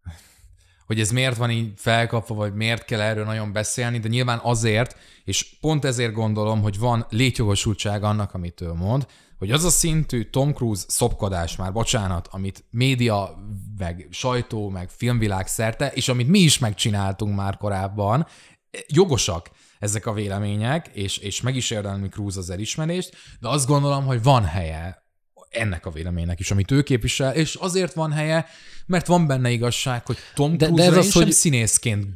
hogy ez miért van így felkapva, vagy miért kell erről nagyon beszélni, de nyilván azért, és pont ezért gondolom, hogy van létjogosultság annak, amit ő mond, hogy az a szintű Tom Cruise szopkodás már, bocsánat, amit média, meg sajtó, meg filmvilág szerte, és amit mi is megcsináltunk már korábban, jogosak ezek a vélemények, és, és meg is érdemli Cruz az elismerést, de azt gondolom, hogy van helye ennek a véleménynek is, amit ő képvisel, és azért van helye, mert van benne igazság, hogy Tom De- de Cruise-ra ez én az, sem hogy- színészként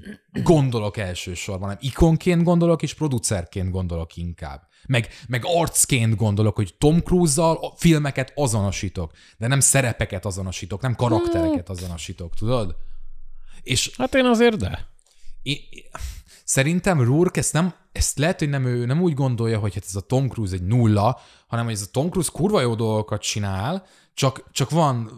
gondolok elsősorban, hanem ikonként gondolok, és producerként gondolok inkább. Meg, meg arcként gondolok, hogy Tom Cruise-zal filmeket azonosítok, de nem szerepeket azonosítok, nem karaktereket azonosítok, tudod? És Hát én azért de. én, szerintem Rourke ezt nem, ezt lehet, hogy nem ő nem úgy gondolja, hogy hát ez a Tom Cruise egy nulla, hanem hogy ez a Tom Cruise kurva jó dolgokat csinál, csak, csak van,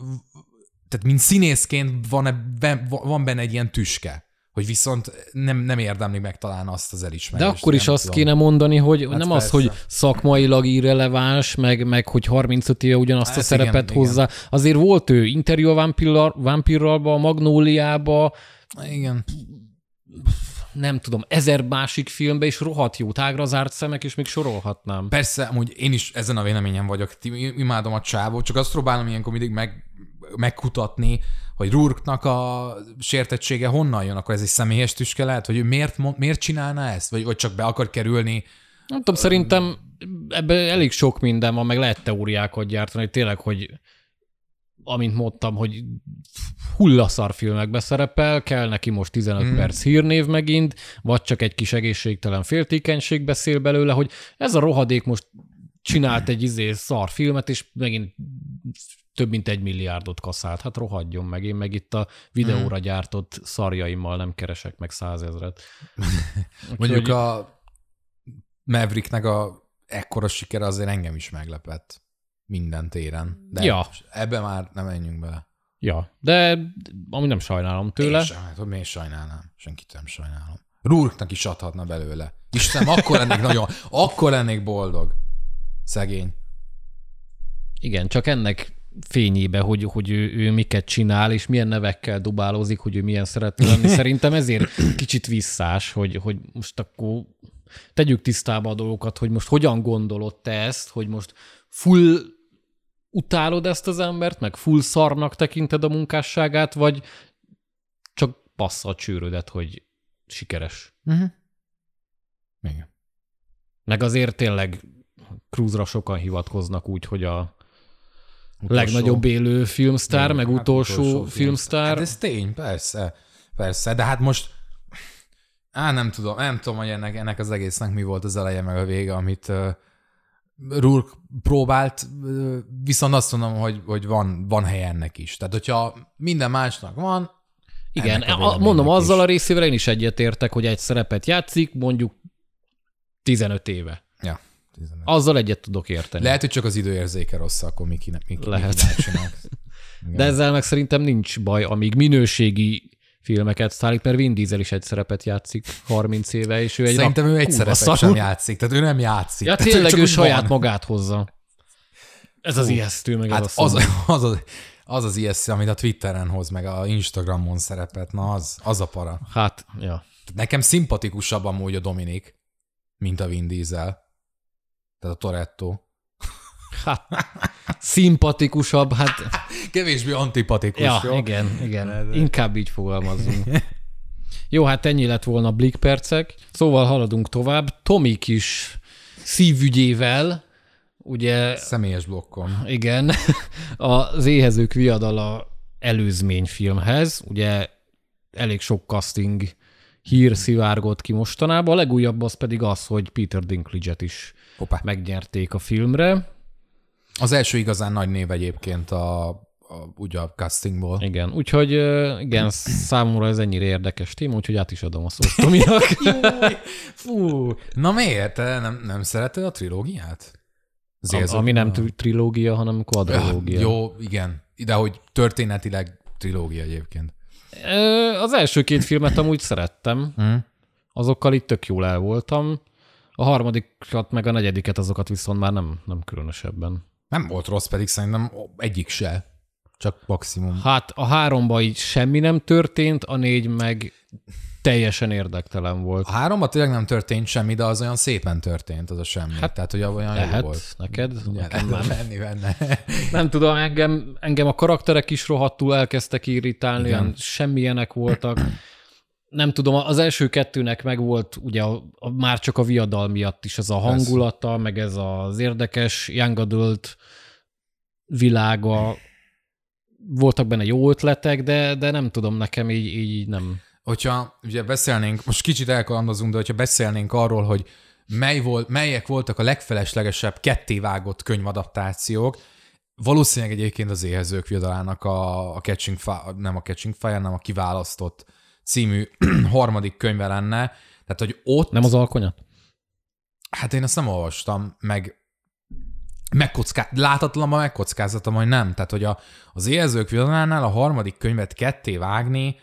tehát mint színészként van, ebben, van benne egy ilyen tüske, hogy viszont nem, nem érdemli meg talán azt az De elismerést. akkor is azt tudom. kéne mondani, hogy hát nem az, persze. hogy szakmailag irreleváns, meg, meg hogy 35 éve ugyanazt a Hát szerepet igen, hozzá. Azért volt ő interjú a Vampirral- Vampirralba, a Magnóliába, Igen. Nem tudom, ezer másik filmbe is rohadt jó, tágra zárt szemek, és még sorolhatnám. Persze, amúgy én is ezen a véleményen vagyok. Imádom a csávót, csak azt próbálom ilyenkor mindig meg, megkutatni, hogy Rurknak a sértettsége honnan jön, akkor ez egy személyes tüske lehet, hogy ő miért, miért csinálna ezt, vagy, vagy csak be akar kerülni. Nem tudom, szerintem ebben elég sok minden van, meg lehet teóriákat gyártani, hogy tényleg, hogy amint mondtam, hogy hullaszar filmekbe szerepel, kell neki most 15 hmm. perc hírnév megint, vagy csak egy kis egészségtelen féltékenység beszél belőle, hogy ez a rohadék most csinált egy izé szar filmet, és megint több mint egy milliárdot kaszált. Hát rohadjon meg, én meg itt a videóra gyártott szarjaimmal nem keresek meg százezret. Mondjuk a Mavericknek a ekkora sikere azért engem is meglepett minden téren. De Ja. ebbe már nem menjünk bele. Ja, de ami nem sajnálom tőle. Én sem, hát miért sajnálnám? Senkit nem sajnálom. Rurknak is adhatna belőle. Istenem, akkor lennék nagyon, akkor lennék boldog. Szegény. Igen, csak ennek fényébe, hogy, hogy ő, ő miket csinál, és milyen nevekkel dobálózik, hogy ő milyen szeretne lenni. Szerintem ezért kicsit visszás, hogy, hogy most akkor tegyük tisztába a dolgokat, hogy most hogyan gondolod te ezt, hogy most full utálod ezt az embert, meg full szarnak tekinted a munkásságát, vagy csak passza a csőrödet, hogy sikeres. Uh-huh. Igen. Meg azért tényleg Cruzra sokan hivatkoznak úgy, hogy a Utolsó- legnagyobb élő filmsztár, Igen, meg hát utolsó, utolsó filmsztár. Hát ez tény, persze. Persze, de hát most Á, nem tudom, nem tudom, hogy ennek, ennek az egésznek mi volt az eleje meg a vége, amit uh, Rourke próbált, viszont azt mondom, hogy, hogy van, van helye ennek is. Tehát, hogyha minden másnak van, Igen, a mondom, azzal is. a részével én is egyetértek, hogy egy szerepet játszik, mondjuk 15 éve. Ja, 15. Azzal egyet tudok érteni. Lehet, hogy csak az időérzéke rossz, akkor Miki, Miki, Lehet. Miki. De ezzel meg szerintem nincs baj, amíg minőségi filmeket szállít, mert Vin Diesel is egy szerepet játszik 30 éve, és ő egy Szerintem ő egy szerepet szarul. sem játszik, tehát ő nem játszik. Ja, tényleg csak ő saját van. magát hozza. Ez az ijesztő, meg Hát ez az, szomorú. az, az, az az ijesztő, amit a Twitteren hoz, meg a Instagramon szerepet, na az, az a para. Hát, ja. Nekem szimpatikusabb amúgy a Dominik, mint a Vin Diesel. Tehát a Toretto. Hát, szimpatikusabb, hát Kevésbé antipatikus, Ja, jó? igen, igen. Inkább így fogalmazzunk. Jó, hát ennyi lett volna a percek. Szóval haladunk tovább. Tomik is szívügyével, ugye, Személyes blokkom. igen, az éhezők viadala előzményfilmhez, ugye elég sok casting hír szivárgott ki mostanában. A legújabb az pedig az, hogy Peter Dinklage-et is Hoppá. megnyerték a filmre. Az első igazán nagy név egyébként a, a, ugye a castingból. Igen, úgyhogy igen, számomra ez ennyire érdekes téma, úgyhogy át is adom a szót Tominak. Fú, na miért? Te nem, nem szereted a trilógiát? Érző- Ami nem tri- trilógia, hanem kvadrológia. Jó, igen. De hogy történetileg trilógia egyébként. Az első két filmet amúgy szerettem, Hm? azokkal itt tök jól el voltam. A harmadikat meg a negyediket azokat viszont már nem, nem különösebben. Nem volt rossz, pedig szerintem egyik se. Csak maximum. Hát a háromban így semmi nem történt, a négy meg teljesen érdektelen volt. A háromban tényleg nem történt semmi, de az olyan szépen történt, az a semmi. Hát, Tehát, hogy olyan jó Lehet volt. neked? Nekem nem. venni benne. Nem tudom, engem, engem a karakterek is rohadtul elkezdtek irritálni, Igen. olyan semmilyenek voltak. Nem tudom, az első kettőnek meg volt ugye a, a, már csak a viadal miatt is ez a hangulata, meg ez az érdekes young adult világa. Voltak benne jó ötletek, de, de nem tudom, nekem így, így nem. Hogyha ugye beszélnénk, most kicsit elkalandozunk, de hogyha beszélnénk arról, hogy mely volt, melyek voltak a legfeleslegesebb kettévágott könyvadaptációk, valószínűleg egyébként az éhezők viadalának a, a Catching Fire, nem a Catching Fire, hanem a Kiválasztott című harmadik könyve lenne. Tehát, hogy ott... Nem az alkonyat? Hát én ezt nem olvastam, meg megkocká... látatlanban megkockáztatom, hogy nem. Tehát, hogy a, az éhezők viadalánál a harmadik könyvet ketté vágni,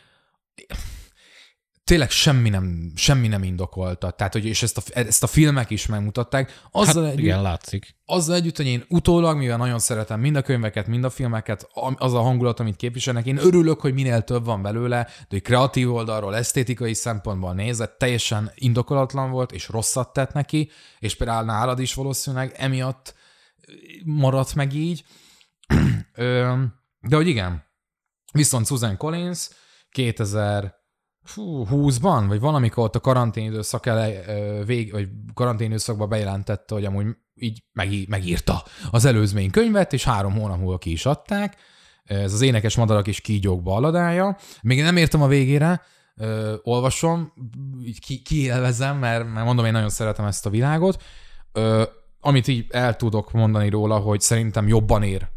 tényleg semmi nem, semmi nem indokolta. Tehát, hogy és ezt a, ezt a filmek is megmutatták. Azzal Hát együtt, igen, látszik. azzal együtt, hogy én utólag, mivel nagyon szeretem mind a könyveket, mind a filmeket, az a hangulat, amit képviselnek, én örülök, hogy minél több van belőle, de hogy kreatív oldalról, esztétikai szempontból nézett, teljesen indokolatlan volt, és rosszat tett neki, és például nálad is valószínűleg emiatt maradt meg így. De hogy igen, viszont Susan Collins 2020-ban, vagy valamikor ott a karantén időszak ele, ö, vég, vagy karantén időszakban bejelentette, hogy amúgy így meg, megírta az előzmény könyvet, és három hónap múlva ki is adták. Ez az énekes madarak és kígyók balladája. Még nem értem a végére, ö, olvasom, így ki, kiélvezem, mert, mert mondom, én nagyon szeretem ezt a világot. Amit így el tudok mondani róla, hogy szerintem jobban ér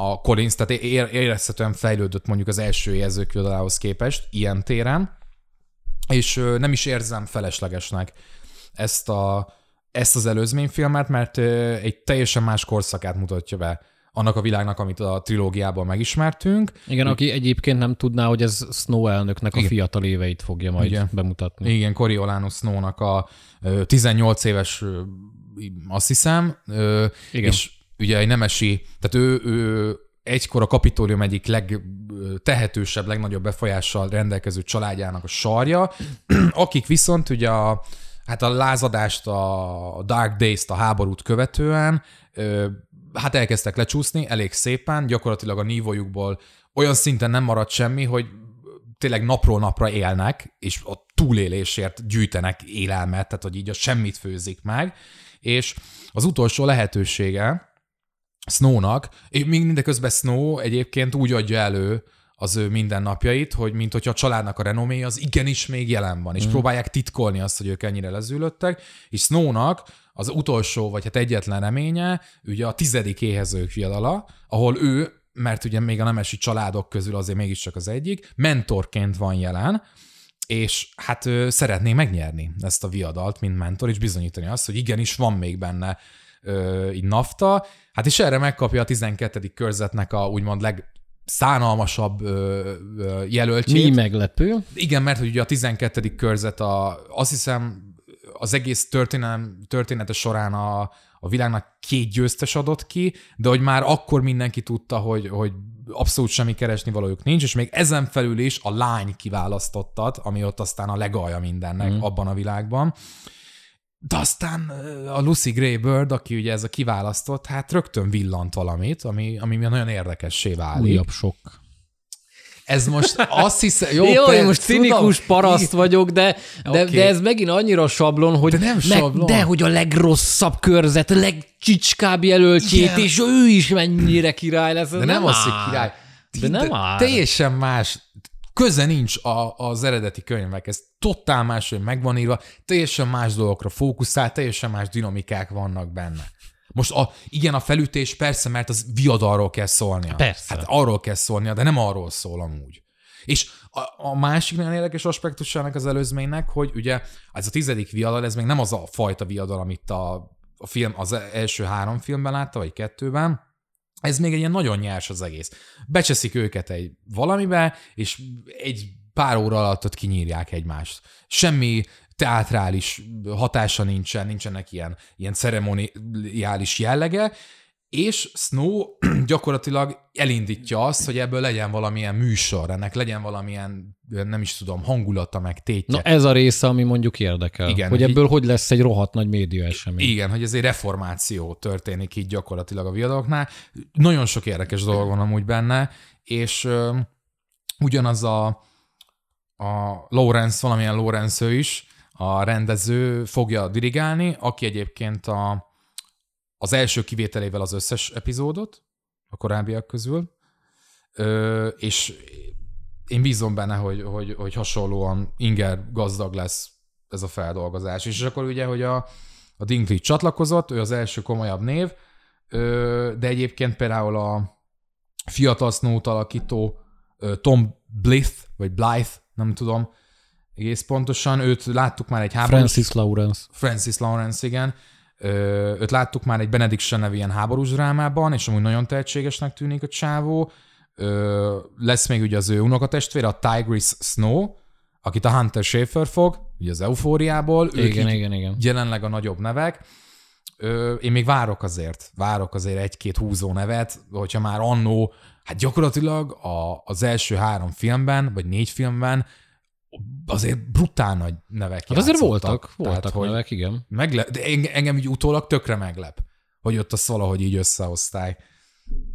a Collins, tehát ér, érezhetően fejlődött mondjuk az első jelzők képest ilyen téren, és nem is érzem feleslegesnek ezt, a, ezt az előzményfilmet, mert egy teljesen más korszakát mutatja be annak a világnak, amit a trilógiában megismertünk. Igen, aki egyébként nem tudná, hogy ez Snow elnöknek a Igen. fiatal éveit fogja majd Igen. bemutatni. Igen, Coriolanus Snow-nak a ö, 18 éves, azt hiszem, Igen. és ugye egy nemesi, tehát ő, ő egykor a kapitólium egyik legtehetősebb, legnagyobb befolyással rendelkező családjának a sarja, akik viszont ugye a, hát a lázadást, a Dark Days-t, a háborút követően hát elkezdtek lecsúszni elég szépen, gyakorlatilag a nívójukból olyan szinten nem maradt semmi, hogy tényleg napról napra élnek, és a túlélésért gyűjtenek élelmet, tehát hogy így a semmit főzik meg, és az utolsó lehetősége Snownak, és még mindeközben Snow egyébként úgy adja elő az ő mindennapjait, hogy mint hogyha a családnak a renomé az igenis még jelen van, és mm. próbálják titkolni azt, hogy ők ennyire lezűlöttek, és Snownak az utolsó, vagy hát egyetlen reménye, ugye a tizedik éhezők fiadala, ahol ő, mert ugye még a nemesi családok közül azért mégiscsak az egyik, mentorként van jelen, és hát ő szeretné megnyerni ezt a viadalt, mint mentor, és bizonyítani azt, hogy igenis van még benne ö, így nafta, hát és erre megkapja a 12. körzetnek a úgymond leg szánalmasabb ö, ö, jelöltjét. Mi meglepő? Igen, mert hogy ugye a 12. körzet a, azt hiszem az egész történet, története során a, a világnak két győztes adott ki, de hogy már akkor mindenki tudta, hogy, hogy abszolút semmi keresni valójuk nincs, és még ezen felül is a lány kiválasztottat, ami ott aztán a legalja mindennek mm. abban a világban. De aztán a Lucy Greybird, aki ugye ez a kiválasztott, hát rögtön villant valamit, ami, ami nagyon érdekessé válik. Újabb sok. Ez most azt hiszem... Jó, jó én most cinikus tudom, paraszt vagyok, de, de, okay. de ez megint annyira sablon, hogy, de, nem sablon. Meg, de hogy a legrosszabb körzet, a legcsicskább jelöltjét, Igen. és ő is mennyire király lesz. De nem, nem az, hogy király. De nem áll. Teljesen más köze nincs a, az eredeti könyvekhez. Totál más, hogy megvan írva, teljesen más dolgokra fókuszál, teljesen más dinamikák vannak benne. Most a, igen, a felütés persze, mert az viadalról kell szólnia. Persze. Hát arról kell szólnia, de nem arról szól amúgy. És a, a másik nagyon érdekes aspektusának az előzménynek, hogy ugye ez a tizedik viadal, ez még nem az a fajta viadal, amit a, a film, az első három filmben látta, vagy kettőben, ez még egy ilyen nagyon nyers az egész. Becseszik őket egy valamibe, és egy pár óra alatt ott kinyírják egymást. Semmi teátrális hatása nincsen, nincsenek ilyen, ilyen ceremoniális jellege, és Snow gyakorlatilag elindítja azt, hogy ebből legyen valamilyen műsor, ennek legyen valamilyen, nem is tudom, hangulata, meg tétje. Na ez a része, ami mondjuk érdekel. Igen, hogy ebből így, hogy lesz egy rohadt nagy média esemény. Igen, hogy ez egy reformáció történik így gyakorlatilag a viadaloknál. Nagyon sok érdekes dolog van amúgy benne, és uh, ugyanaz a, a Lawrence, valamilyen Lawrence ő is, a rendező fogja dirigálni, aki egyébként a, az első kivételével az összes epizódot a korábbiak közül, ö, és én bízom benne, hogy, hogy, hogy hasonlóan inger gazdag lesz ez a feldolgozás. És akkor ugye, hogy a, a Dinklage csatlakozott, ő az első komolyabb név, ö, de egyébként például a fiatal Snow-t alakító Tom Blyth, vagy Blythe, nem tudom, egész pontosan. Őt láttuk már egy háborús... Francis Lawrence. Francis Lawrence, igen. Őt láttuk már egy Benediction nevű ilyen háborús drámában, és amúgy nagyon tehetségesnek tűnik a csávó. Lesz még ugye az ő unokatestvére, a Tigris Snow, akit a Hunter Schaefer fog, ugye az eufóriából. Igen, igen, igen. Jelenleg a nagyobb nevek. Én még várok azért, várok azért egy-két húzó nevet, hogyha már annó, hát gyakorlatilag a, az első három filmben, vagy négy filmben azért brutál nagy nevek Hát azért voltak, voltak tehát, nevek, igen. Meglep, de engem így utólag tökre meglep, hogy ott azt valahogy így összehozták.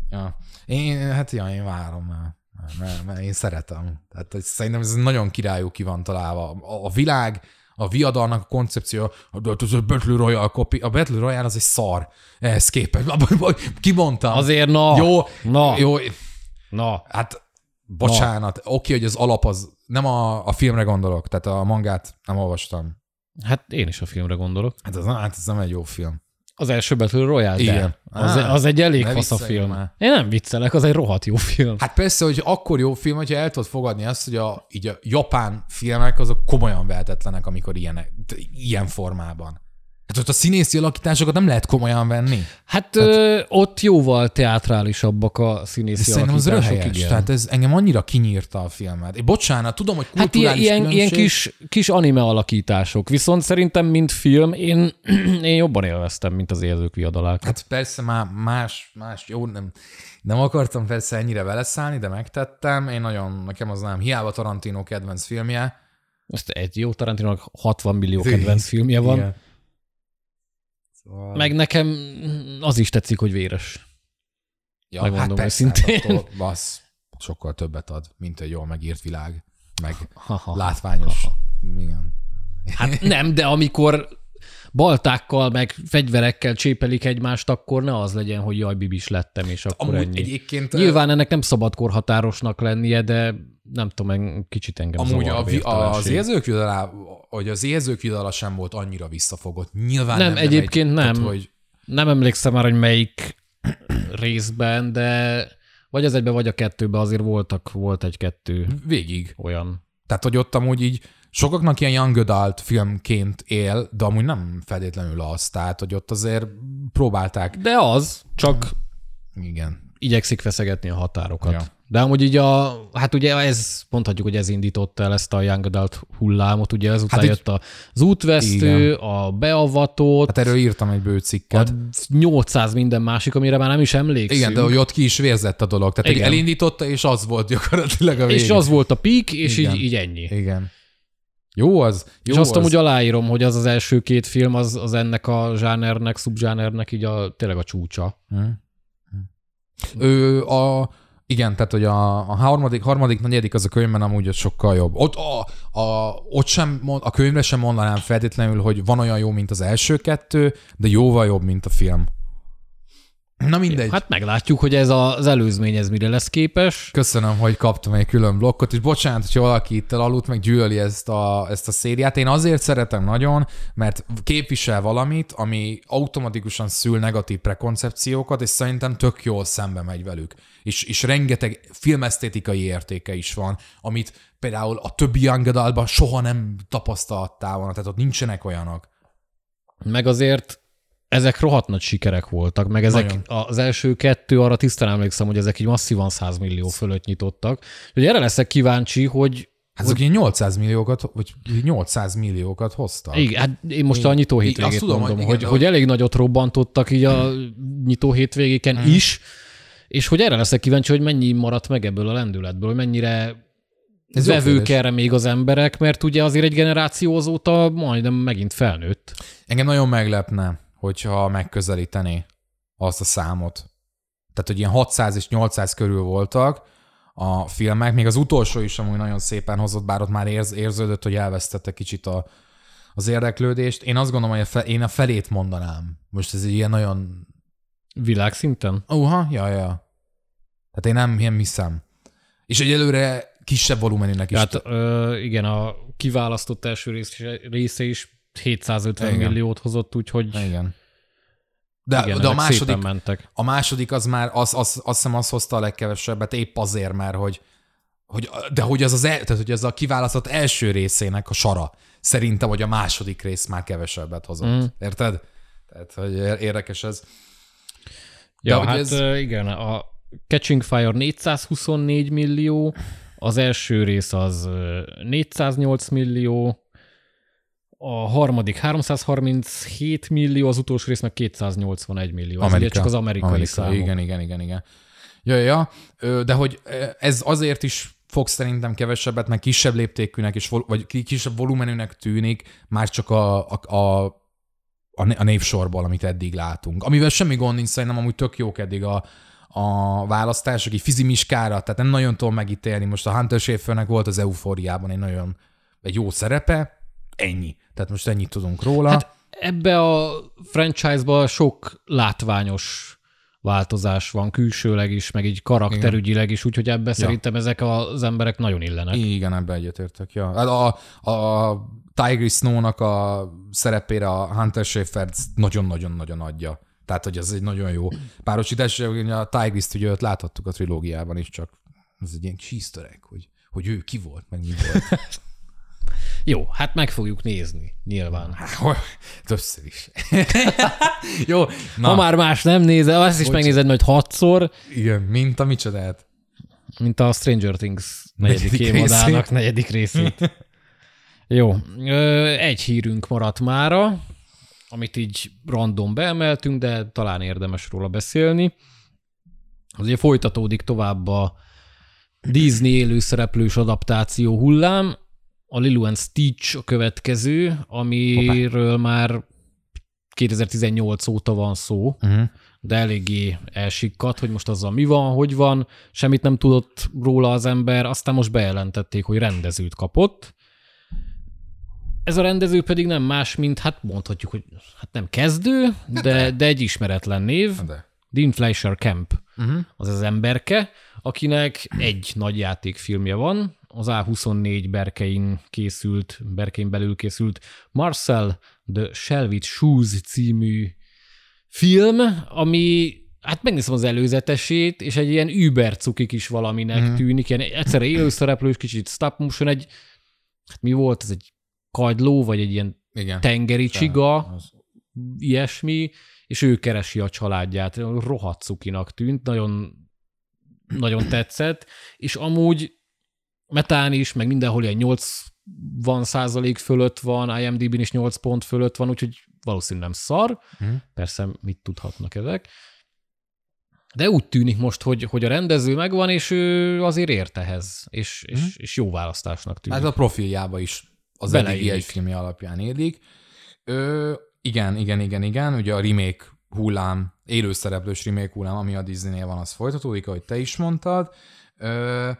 Ja. Én, hát ja, én várom már. Mert, mert én szeretem. Tehát szerintem ez nagyon királyú ki van találva. A, a világ, a viadalnak a koncepció, a Battle Royale copy, a Battle Royale az egy szar. Ehhez képest. Ki mondta? Azért na. Jó, na. jó. Na. Hát bocsánat, oké, okay, hogy az alap az nem a, a filmre gondolok, tehát a mangát nem olvastam. Hát én is a filmre gondolok. Hát ez, hát ez nem egy jó film. Az első Battle Royale, Igen. Az, Á, az egy elég fasz a film. Már. Én nem viccelek, az egy rohadt jó film. Hát persze, hogy akkor jó film, hogyha el tudod fogadni azt, hogy a, így a japán filmek azok komolyan vehetetlenek, amikor ilyen, ilyen formában. Hát ott a színészi alakításokat nem lehet komolyan venni. Hát Tehát, ö, ott jóval teátrálisabbak a színészi Szerintem az alakítások. röhelyes. igen. Tehát ez engem annyira kinyírta a filmet. Én bocsánat, tudom, hogy Hát ilyen, kulturális ilyen, ilyen különbség. kis, kis anime alakítások. Viszont szerintem, mint film, én, én jobban élveztem, mint az érzők viadalák. Hát persze már más, más, jó, nem, nem akartam persze ennyire veleszállni, de megtettem. Én nagyon, nekem az nem, hiába Tarantino kedvenc filmje. Ezt egy jó Tarantinónak 60 millió kedvenc filmje van. Igen. Szóval... Meg nekem az is tetszik, hogy véres. ja, megmondom persze, őszintén. hát attól, bassz, sokkal többet ad, mint egy jól megírt világ, meg Ha-ha. látványos. Igen. Hát nem, de amikor baltákkal, meg fegyverekkel csépelik egymást, akkor ne az legyen, hogy jaj, bibis lettem, és akkor Amúgy ennyi. egyébként Nyilván ennek nem szabad korhatárosnak lennie, de nem tudom, kicsit engem Amúgy a, a, az érzők hogy az érzők vidala sem volt annyira visszafogott. Nyilván Nem, nem, egyébként egy, nem. Tehát, hogy Nem emlékszem már, hogy melyik részben, de vagy az egyben, vagy a kettőben azért voltak, volt egy-kettő végig. olyan. Tehát, hogy ott amúgy így sokaknak ilyen young adult filmként él, de amúgy nem feltétlenül az. Tehát, hogy ott azért próbálták. De az, csak Igen. igyekszik feszegetni a határokat. Ja. De amúgy így a, hát ugye ez, mondhatjuk, hogy ez indította el ezt a Young Adult hullámot, ugye ezután Hát így- jött az útvesztő, a beavatott, Hát erről írtam egy bőcikket. a 800 minden másik, amire már nem is emlékszünk. Igen, de hogy ott ki is vérzett a dolog. Tehát Igen. elindította, és az volt gyakorlatilag a vége. és az volt a pík, és Igen. így, így ennyi. Igen. Jó az. Jó és azt az. amúgy aláírom, hogy az az első két film, az, az ennek a zsánernek, szubzsánernek így a, tényleg a csúcsa. Hm. Ő a, igen, tehát hogy a, a harmadik, harmadik, negyedik az a könyvben amúgy az sokkal jobb. Ott, a, a, ott sem, a könyvre sem mondanám feltétlenül, hogy van olyan jó, mint az első kettő, de jóval jobb, mint a film. Na mindegy. Hát, meglátjuk, hogy ez az előzmény ez mire lesz képes. Köszönöm, hogy kaptam egy külön blokkot, és bocsánat, hogy valaki itt elaludt, meg gyűlöli ezt a, ezt a szériát. Én azért szeretem nagyon, mert képvisel valamit, ami automatikusan szül negatív prekoncepciókat, és szerintem tök jól szembe megy velük. És, és rengeteg filmesztétikai értéke is van, amit például a többi Young soha nem tapasztaltál volna, tehát ott nincsenek olyanok. Meg azért ezek rohadt nagy sikerek voltak, meg ezek Nagyon. az első kettő, arra tisztán emlékszem, hogy ezek így masszívan 100 millió fölött nyitottak. Úgyhogy erre leszek kíváncsi, hogy Hát azok ilyen 800 milliókat, vagy 800 milliókat hoztak. igen, hát én most a nyitó hétvégét tudom, mondom, hogy hogy, igen, hogy, de hogy elég nagyot robbantottak így a nyitó hétvégéken Mhm. is, és hogy erre leszek kíváncsi, hogy mennyi maradt meg ebből a lendületből, hogy mennyire Ez vevők erre még az emberek, mert ugye azért egy generáció azóta majdnem megint felnőtt. Engem nagyon meglepne, hogyha megközelítené azt a számot. Tehát, hogy ilyen 600 és 800 körül voltak a filmek, még az utolsó is amúgy nagyon szépen hozott, bár ott már érz, érződött, hogy elvesztette kicsit a, az érdeklődést. Én azt gondolom, hogy a fe, én a felét mondanám. Most ez egy ilyen nagyon... Világszinten? Uha, ja, ja. Tehát én nem, nem hiszem. És egyelőre kisebb volumenűnek is. Tehát ö, igen, a kiválasztott első rész, része is 750 Igen. milliót hozott, úgyhogy Igen. De, igen, de a második, mentek. A második az már, az, az, azt hiszem az hozta a legkevesebbet, épp azért, mert hogy, hogy de hogy az, az el, tehát, hogy az a kiválasztott első részének a sara szerintem, hogy a második rész már kevesebbet hozott. Mm. Érted? Tehát, hogy ér- érdekes ez. Ja, hogy hát ez- igen, a Catching Fire 424 millió, az első rész az ö, 408 millió, a harmadik 337 millió, az utolsó rész meg 281 millió. Ez ugye csak az amerikai Amerika, számok. Igen, igen, igen, igen. Ja, ja, De hogy ez azért is fog szerintem kevesebbet, meg kisebb léptékűnek, és vagy ki- kisebb volumenűnek tűnik, már csak a, a, a, a névsorból, amit eddig látunk. Amivel semmi gond nincs, szerintem amúgy tök jók eddig a, a választások, így fizimiskára, tehát nem nagyon tudom megítélni. Most a Hunter Schaefernek volt az eufóriában egy nagyon egy jó szerepe, ennyi. Tehát most ennyit tudunk róla. Hát ebbe a franchise-ba sok látványos változás van, külsőleg is, meg így karakterügyileg is, úgyhogy ebbe ja. szerintem ezek az emberek nagyon illenek. Igen, ebbe egyetértek. Ja. Hát a, a Tigris Snow-nak a szerepére a Hunter Schaefer nagyon-nagyon-nagyon adja. Tehát, hogy ez egy nagyon jó párosítás. A Tigris-t ugye őt láthattuk a trilógiában is, csak ez egy ilyen egg, hogy, hogy ő ki volt, meg mi volt. Jó, hát meg fogjuk nézni, nyilván. Hol? Többször is. Jó, Na. Ha már más nem nézel, azt is Bocs. megnézed majd hatszor, Igen, mint a micsodát. mint a Stranger Things negyedik Negyedik évadának negyedik részét. Jó, egy hírünk maradt mára, amit így random beemeltünk, de talán érdemes róla beszélni. Az ugye folytatódik tovább a Disney élőszereplős adaptáció hullám, a Lilo and Stitch a következő, amiről már 2018 óta van szó, Uh-huh. de eléggé elsikkadt, hogy most azzal mi van, hogy van, semmit nem tudott róla az ember, aztán most bejelentették, hogy rendezőt kapott. Ez a rendező pedig nem más, mint, hát mondhatjuk, hogy hát nem kezdő, de, de egy ismeretlen név, De. Dean Fleischer Camp Uh-huh. az az emberke, akinek egy nagy játékfilmje van, az A24 berkein készült, berkein belül készült Marcel the Shelvit Shoes című film, ami hát megnézem az előzetesét, és egy ilyen über cukik is valaminek mm. tűnik, ilyen egyszerre élőszereplős, kicsit stop motion, egy, hát mi volt, ez egy kagyló, vagy egy ilyen Igen. tengeri csiga, Az- ilyesmi, és ő keresi a családját. Rohadt cukinak tűnt, nagyon, nagyon tetszett, és amúgy metán is, meg mindenhol ilyen 80 százalék fölött van, IMDb-n is 8 pont fölött van, úgyhogy valószínűleg nem szar. Mhm. Persze mit tudhatnak ezek. De úgy tűnik most, hogy, hogy a rendező megvan, és ő azért ért ehhez, és, és, Mhm. és jó választásnak tűnik. Hát a profiljába is az Beleillik. eddigi egy filmje alapján élik. Ö, igen, igen, igen, igen. Ugye a remake hullám, élőszereplős remake hullám, ami a Disneynél van, az folytatódik, ahogy te is mondtad. Ö,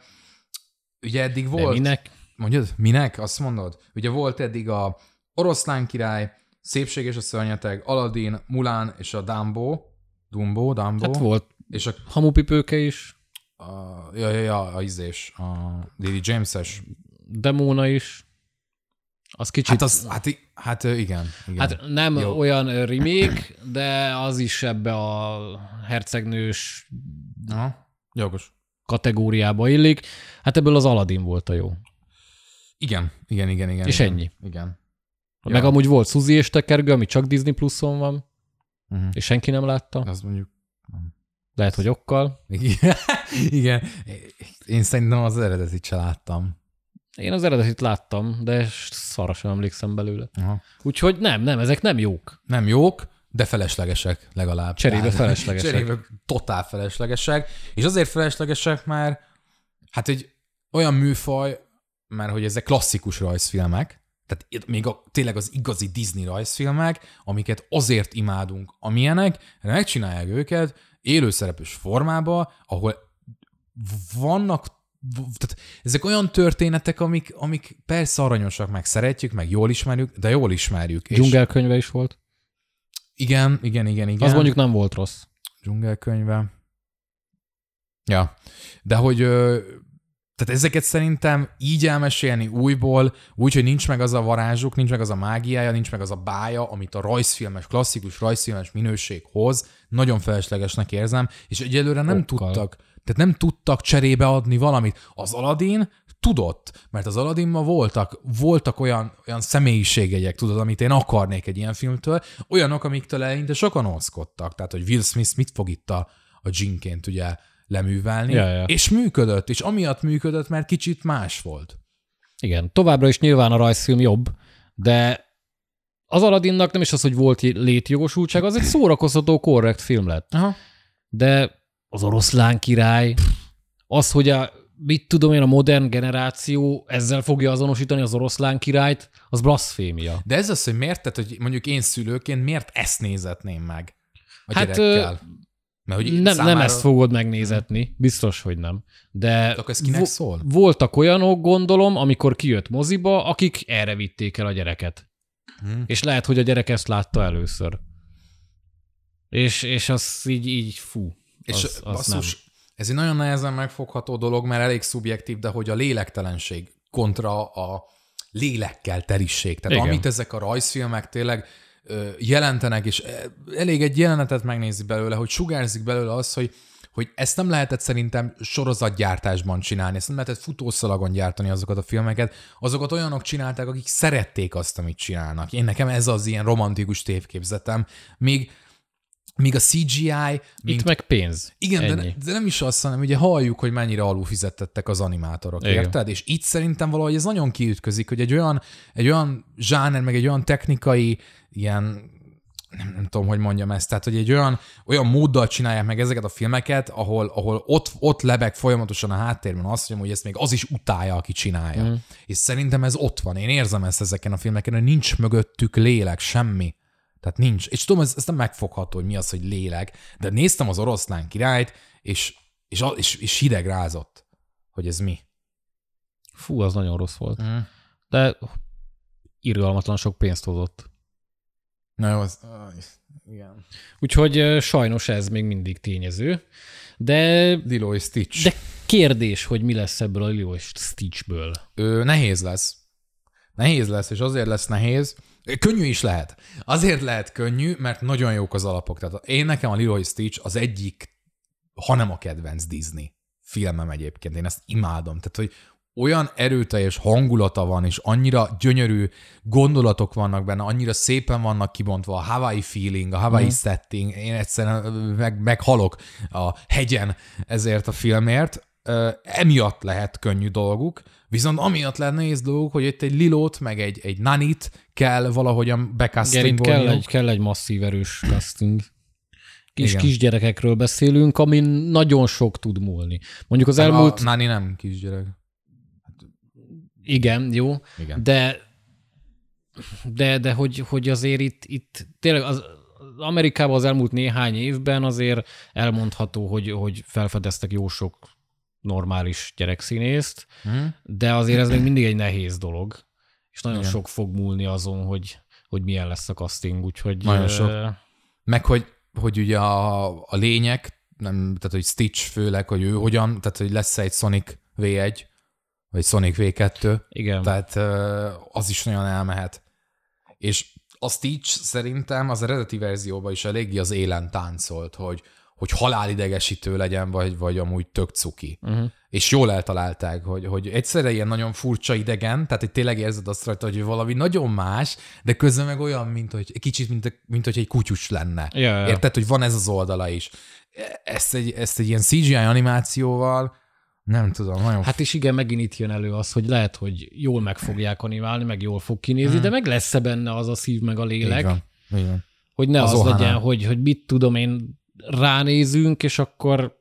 ugye eddig De volt... minek? Mondjad? Minek? Azt mondod? Ugye volt eddig a Oroszlán király, Szépség és a szörnyeteg, Aladdin, Mulán és a Dumbo, Dumbo, Dumbo, Hát volt és a, hamupipőke is, a, ja, ja, ja, a izés, a Lily James-es. demóna is. Az kicsit... Hát, az, hát, hát igen, igen. Hát nem Jó. Olyan remake, de az is ebbe a hercegnős Aha, jogos. Kategóriába illik. Hát ebből az Aladdin volt a jó. Igen, igen, igen, igen. És igen. ennyi. Igen. Ja. Meg amúgy volt Suzy és Tekergő, ami csak Disney Pluson van, Uh-huh. és senki nem látta. Az mondjuk... Lehet, hogy okkal. Igen. igen. Én szerintem az eredetit se láttam. Én az eredetit láttam, de szarra sem emlékszem belőle. Aha. Úgyhogy nem, nem, ezek nem jók. Nem jók, de feleslegesek legalább. Cserébe feleslegesek. Cserébe totál feleslegesek. És azért feleslegesek, mert hát egy olyan műfaj, mert hogy ezek klasszikus rajzfilmek, tehát még a, tényleg az igazi Disney rajzfilmek, amiket azért imádunk, amilyenek, megcsinálják őket élőszereplős formába, ahol vannak tehát ezek olyan történetek, amik, amik persze aranyosak, meg szeretjük, meg jól ismerjük, de jól ismerjük. Dzsungelkönyve is volt. Igen, igen, igen, igen. Az mondjuk nem volt rossz. dzsungelkönyve. Ja, de hogy tehát ezeket szerintem így elmesélni újból, úgy, hogy nincs meg az a varázsuk, nincs meg az a mágiája, nincs meg az a bája, amit a rajzfilmes, klasszikus rajzfilmes minőség hoz, nagyon feleslegesnek érzem, és egyelőre nem Okkal. tudtak, tehát nem tudtak cserébe adni valamit. Az Aladdin tudott, mert az Aladdinban voltak, voltak olyan, olyan személyiségjegyek, tudod, amit én akarnék egy ilyen filmtől, olyanok, amiktől eleinte sokan oszkodtak. Tehát, hogy Will Smith mit fog itt a, a Jinként ugye leművelni, Ja, ja. és működött, és amiatt működött, mert kicsit más volt. Igen, továbbra is nyilván a rajzfilm jobb, de az Aladdinnak nem is az, hogy volt létjogosultság, az egy szórakoztató, korrekt film lett. Aha. De az oroszlán király, az, hogy a, mit tudom én, a modern generáció ezzel fogja azonosítani az oroszlán királyt, az blasfémia. De ez az, hogy miért, tehát, hogy mondjuk én szülőként miért ezt nézetném meg a Hát, gyerekkel? Mert hogy Nem, számára... nem ezt fogod megnézetni, biztos, hogy nem. De Akkor ez kinek vo- szól? voltak olyanok, gondolom, amikor kijött moziba, akik erre vitték el a gyereket. Hmm. És lehet, hogy a gyerek ezt látta először. És, és az így, így fú. És az, az basszus, ez egy nagyon nehezen megfogható dolog, mert elég szubjektív, de hogy a lélektelenség kontra a lélekkel terisség. Tehát Igen. amit ezek a rajzfilmek tényleg ö, jelentenek, és elég egy jelenetet megnézni belőle, hogy sugárzik belőle az, hogy hogy ezt nem lehetett szerintem sorozatgyártásban csinálni, ezt nem lehetett futószalagon gyártani azokat a filmeket, azokat olyanok csinálták, akik szerették azt, amit csinálnak. Én nekem ez az ilyen romantikus tévképzetem. Még Míg a CGI... Mint Itt meg pénz. Igen, de, de nem is azt, hanem ugye halljuk, hogy mennyire alulfizettettek az animátorok, Igen. érted? És itt szerintem valahogy ez nagyon kiütközik, hogy egy olyan, egy olyan zsáner, meg egy olyan technikai ilyen nem, nem tudom, hogy mondjam ezt, tehát hogy egy olyan, olyan móddal csinálják meg ezeket a filmeket, ahol, ahol ott, ott lebeg folyamatosan a háttérben azt, hogy ezt még az is utálja, aki csinálja. Mm. És szerintem ez ott van. Én érzem ezt ezeken a filmeken, hogy nincs mögöttük lélek, semmi. Tehát nincs. És tudom, ez, ez nem megfogható, hogy mi az, hogy lélek, de néztem az oroszlán királyt, és, és, és, és hideg rázott, hogy ez mi. Fú, az nagyon rossz volt. Mm. De irgalmatlan sok pénzt hozott. Na jó, az, igen. Úgyhogy sajnos ez még mindig tényező. De... Lilo és Stitch. De kérdés, hogy mi lesz ebből a Lilo és Stitchből. Ő, nehéz lesz. Nehéz lesz, és azért lesz nehéz, Könnyű is lehet. Azért lehet könnyű, mert nagyon jók az alapok. Tehát én nekem a Leroy Stitch az egyik, hanem a kedvenc Disney filmem egyébként. Én ezt imádom. Tehát, hogy olyan erőteljes hangulata van, és annyira gyönyörű gondolatok vannak benne, annyira szépen vannak kibontva a Hawaii feeling, a Hawaii mm. setting. Én egyszerűen meg, meghalok a hegyen ezért a filmért. Emiatt lehet könnyű dolguk, Viszont amiatt lehet nehéz dolgok, hogy itt egy Lilót, meg egy, egy Nanit kell valahogyan becastingolni. kell egy, kell egy masszív erős casting. Kis Igen. kisgyerekekről beszélünk, ami nagyon sok tud múlni. Mondjuk az elmúlt... A Nani nem kisgyerek. Igen, jó. Igen. De de, de hogy, hogy azért itt, itt tényleg az, Amerikában az elmúlt néhány évben azért elmondható, hogy, hogy felfedeztek jó sok normális gyerekszínészt, hmm. de azért ez még mindig egy nehéz dolog, és nagyon Igen. sok fog múlni azon, hogy, hogy milyen lesz a casting, úgyhogy... Nagyon sok. Meg hogy, hogy ugye a, a lények, nem, tehát hogy Stitch főleg, hogy ő hogyan, tehát hogy lesz egy Sonic V1, vagy Sonic V2. Igen. Tehát az is nagyon elmehet. És a Stitch szerintem az eredeti verzióban is eléggé az élen táncolt, hogy hogy halálidegesítő legyen, vagy, vagy amúgy tök cuki. Uh-huh. És jól eltalálták, hogy, hogy egyszerre ilyen nagyon furcsa idegen, tehát hogy tényleg érzed azt rajta, hogy valami nagyon más, de közben meg olyan, mint hogy kicsit, mint, mint hogy egy kutyus lenne. Ja, ja. Érted, hogy van ez az oldala is. Ezt egy, ezt egy ilyen CGI animációval nem tudom, nagyon... Hát és igen, megint itt jön elő az, hogy lehet, hogy jól meg fogják animálni, meg jól fog kinézni, mm. de meg lesz-e benne az a szív, meg a lélek? Igen. Igen. Hogy ne az, az legyen, hogy, hogy mit tudom én, ránézünk, és akkor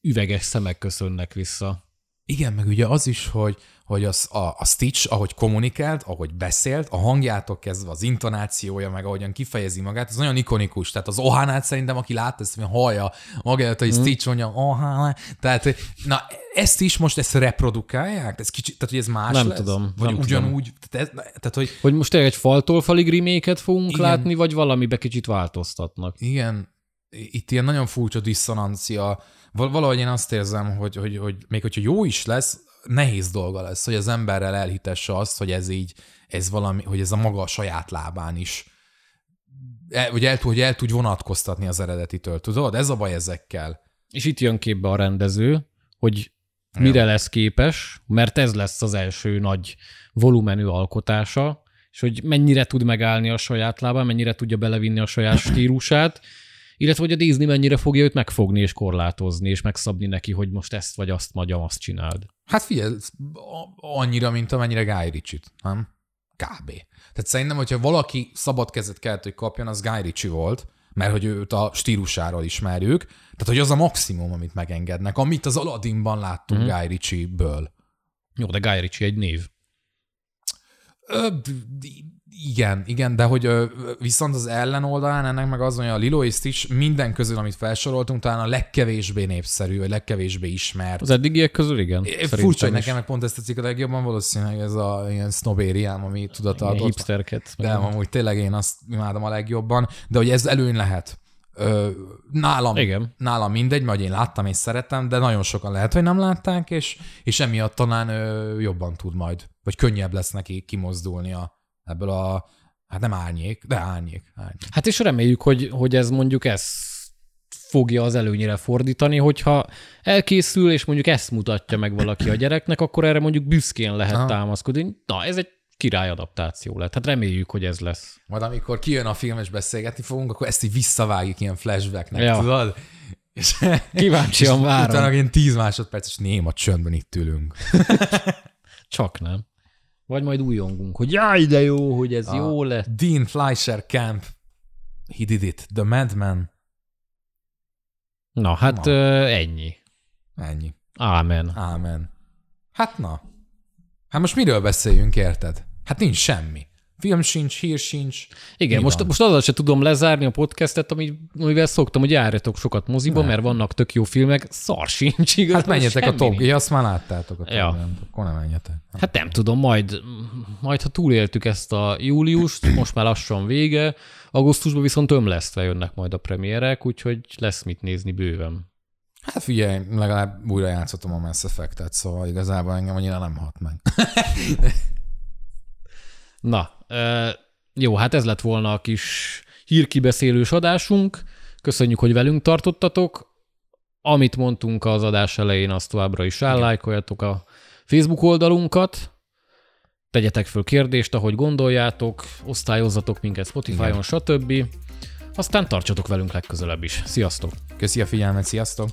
üveges szemek köszönnek vissza. Igen, meg ugye az is, hogy, hogy az, a, a Stitch, ahogy kommunikált, ahogy beszélt, a hangjától kezdve az intonációja, meg ahogyan kifejezi magát, ez nagyon ikonikus. Tehát az Ohánát szerintem, aki látta, ezt hallja magát, hogy mm. Stitch mondja, Ohana. Tehát, na, ezt is most ezt reprodukálják? Ez kicsit, tehát, hogy ez más Nem lesz? tudom. Vagy nem ugyanúgy? Tudom. Tehát, ez, tehát, hogy... hogy most tényleg egy faltól falig reméket fogunk igen. látni, vagy valamibe kicsit változtatnak? Igen, itt ilyen nagyon furcsa diszonancia. Valahogy én azt érzem, hogy, hogy, hogy még hogyha jó is lesz, nehéz dolga lesz, hogy az emberrel elhitesse azt, hogy ez így, ez valami, hogy ez a maga a saját lábán is el, hogy el, hogy el tudj vonatkoztatni az eredetitől. Tudod, ez a baj ezekkel. És itt jön képbe a rendező, hogy mire Jó. lesz képes, mert ez lesz az első nagy volumenű alkotása, és hogy mennyire tud megállni a saját lábán, mennyire tudja belevinni a saját stílusát, illetve hogy a Disney mennyire fogja őt megfogni és korlátozni, és megszabni neki, hogy most ezt vagy azt magyam, azt csináld. Hát figyelj, annyira, mint amennyire Guy Ritchie-t, nem? Kb. Tehát szerintem, hogyha valaki szabad kezet kellett, hogy kapjon, az Guy Ritchie volt, mert hogy őt a stílusáról ismerjük, tehát hogy az a maximum, amit megengednek, amit az Aladdinban láttunk mm. Guy Ritchie-ből. Jó, de Guy Ritchie egy név. Ö, igen, igen, de hogy ö, viszont az ellenoldalán ennek meg az, hogy a Lilo és Stitch minden közül, amit felsoroltunk, talán a legkevésbé népszerű, vagy legkevésbé ismert. Az eddigiek közül igen. Furcsa, hogy nekem meg pont ezt tetszik a legjobban, valószínűleg ez a ilyen sznobériám, ami tudataltott. Hipsterket. De amúgy tényleg én azt imádom a legjobban, de hogy ez előny lehet. Ö, nálam, Igen. nálam mindegy, mert én láttam és szerettem, de nagyon sokan lehet, hogy nem látták, és, és emiatt talán ö, jobban tud majd, vagy könnyebb lesz neki kimozdulni a, ebből a, hát nem árnyék, de árnyék. árnyék. Hát és reméljük, hogy, hogy ez mondjuk ez fogja az előnyére fordítani, hogyha elkészül, és mondjuk ezt mutatja meg valaki a gyereknek, akkor erre mondjuk büszkén lehet Aha. támaszkodni. Na, ez egy király adaptáció lett. Hát reméljük, hogy ez lesz. Majd amikor kijön a film és beszélgetni fogunk, akkor ezt így visszavágjuk ilyen flashbacknek, Ja. tudod? És, Kíváncsian és várom. Utána ilyen 10 másodperces néma csöndben itt ülünk. Csak nem. Vagy majd újongunk, hogy jaj, de jó, hogy ez A jó lett. Dean Fleischer Camp. He did it. The Madman. Na, hát Na. ö, ennyi. Ennyi. Ámen. Ámen. Hát na. Hát most miről beszéljünk, érted? Hát nincs semmi. Film sincs, hír sincs. Igen, Mi most, van? most azzal se tudom lezárni a podcastet, ami, amivel szoktam, hogy járjatok sokat moziba, Ne. mert vannak tök jó filmek, szar sincs igaz. Hát menjetek a top. Ja, azt már láttátok a Ja. top Akkor nem menjetek. Hát nem tudom, majd, majd ha túléltük ezt a júliust, most már lassan vége, augusztusban viszont ömlesztve jönnek majd a premierek, úgyhogy lesz mit nézni bőven. Hát figyelj, legalább újra játszottam a Mass Effect-et, szóval igazából engem annyira nem hat meg. Na, jó, hát ez lett volna a kis hírkibeszélős adásunk. Köszönjük, hogy velünk tartottatok. Amit mondtunk az adás elején, azt továbbra is állájkoljatok a Facebook oldalunkat. Tegyetek föl kérdést, ahogy gondoljátok, osztályozzatok minket Spotify-on, Igen. stb. Aztán tartsatok velünk legközelebb is. Sziasztok! Köszi a figyelmet, sziasztok!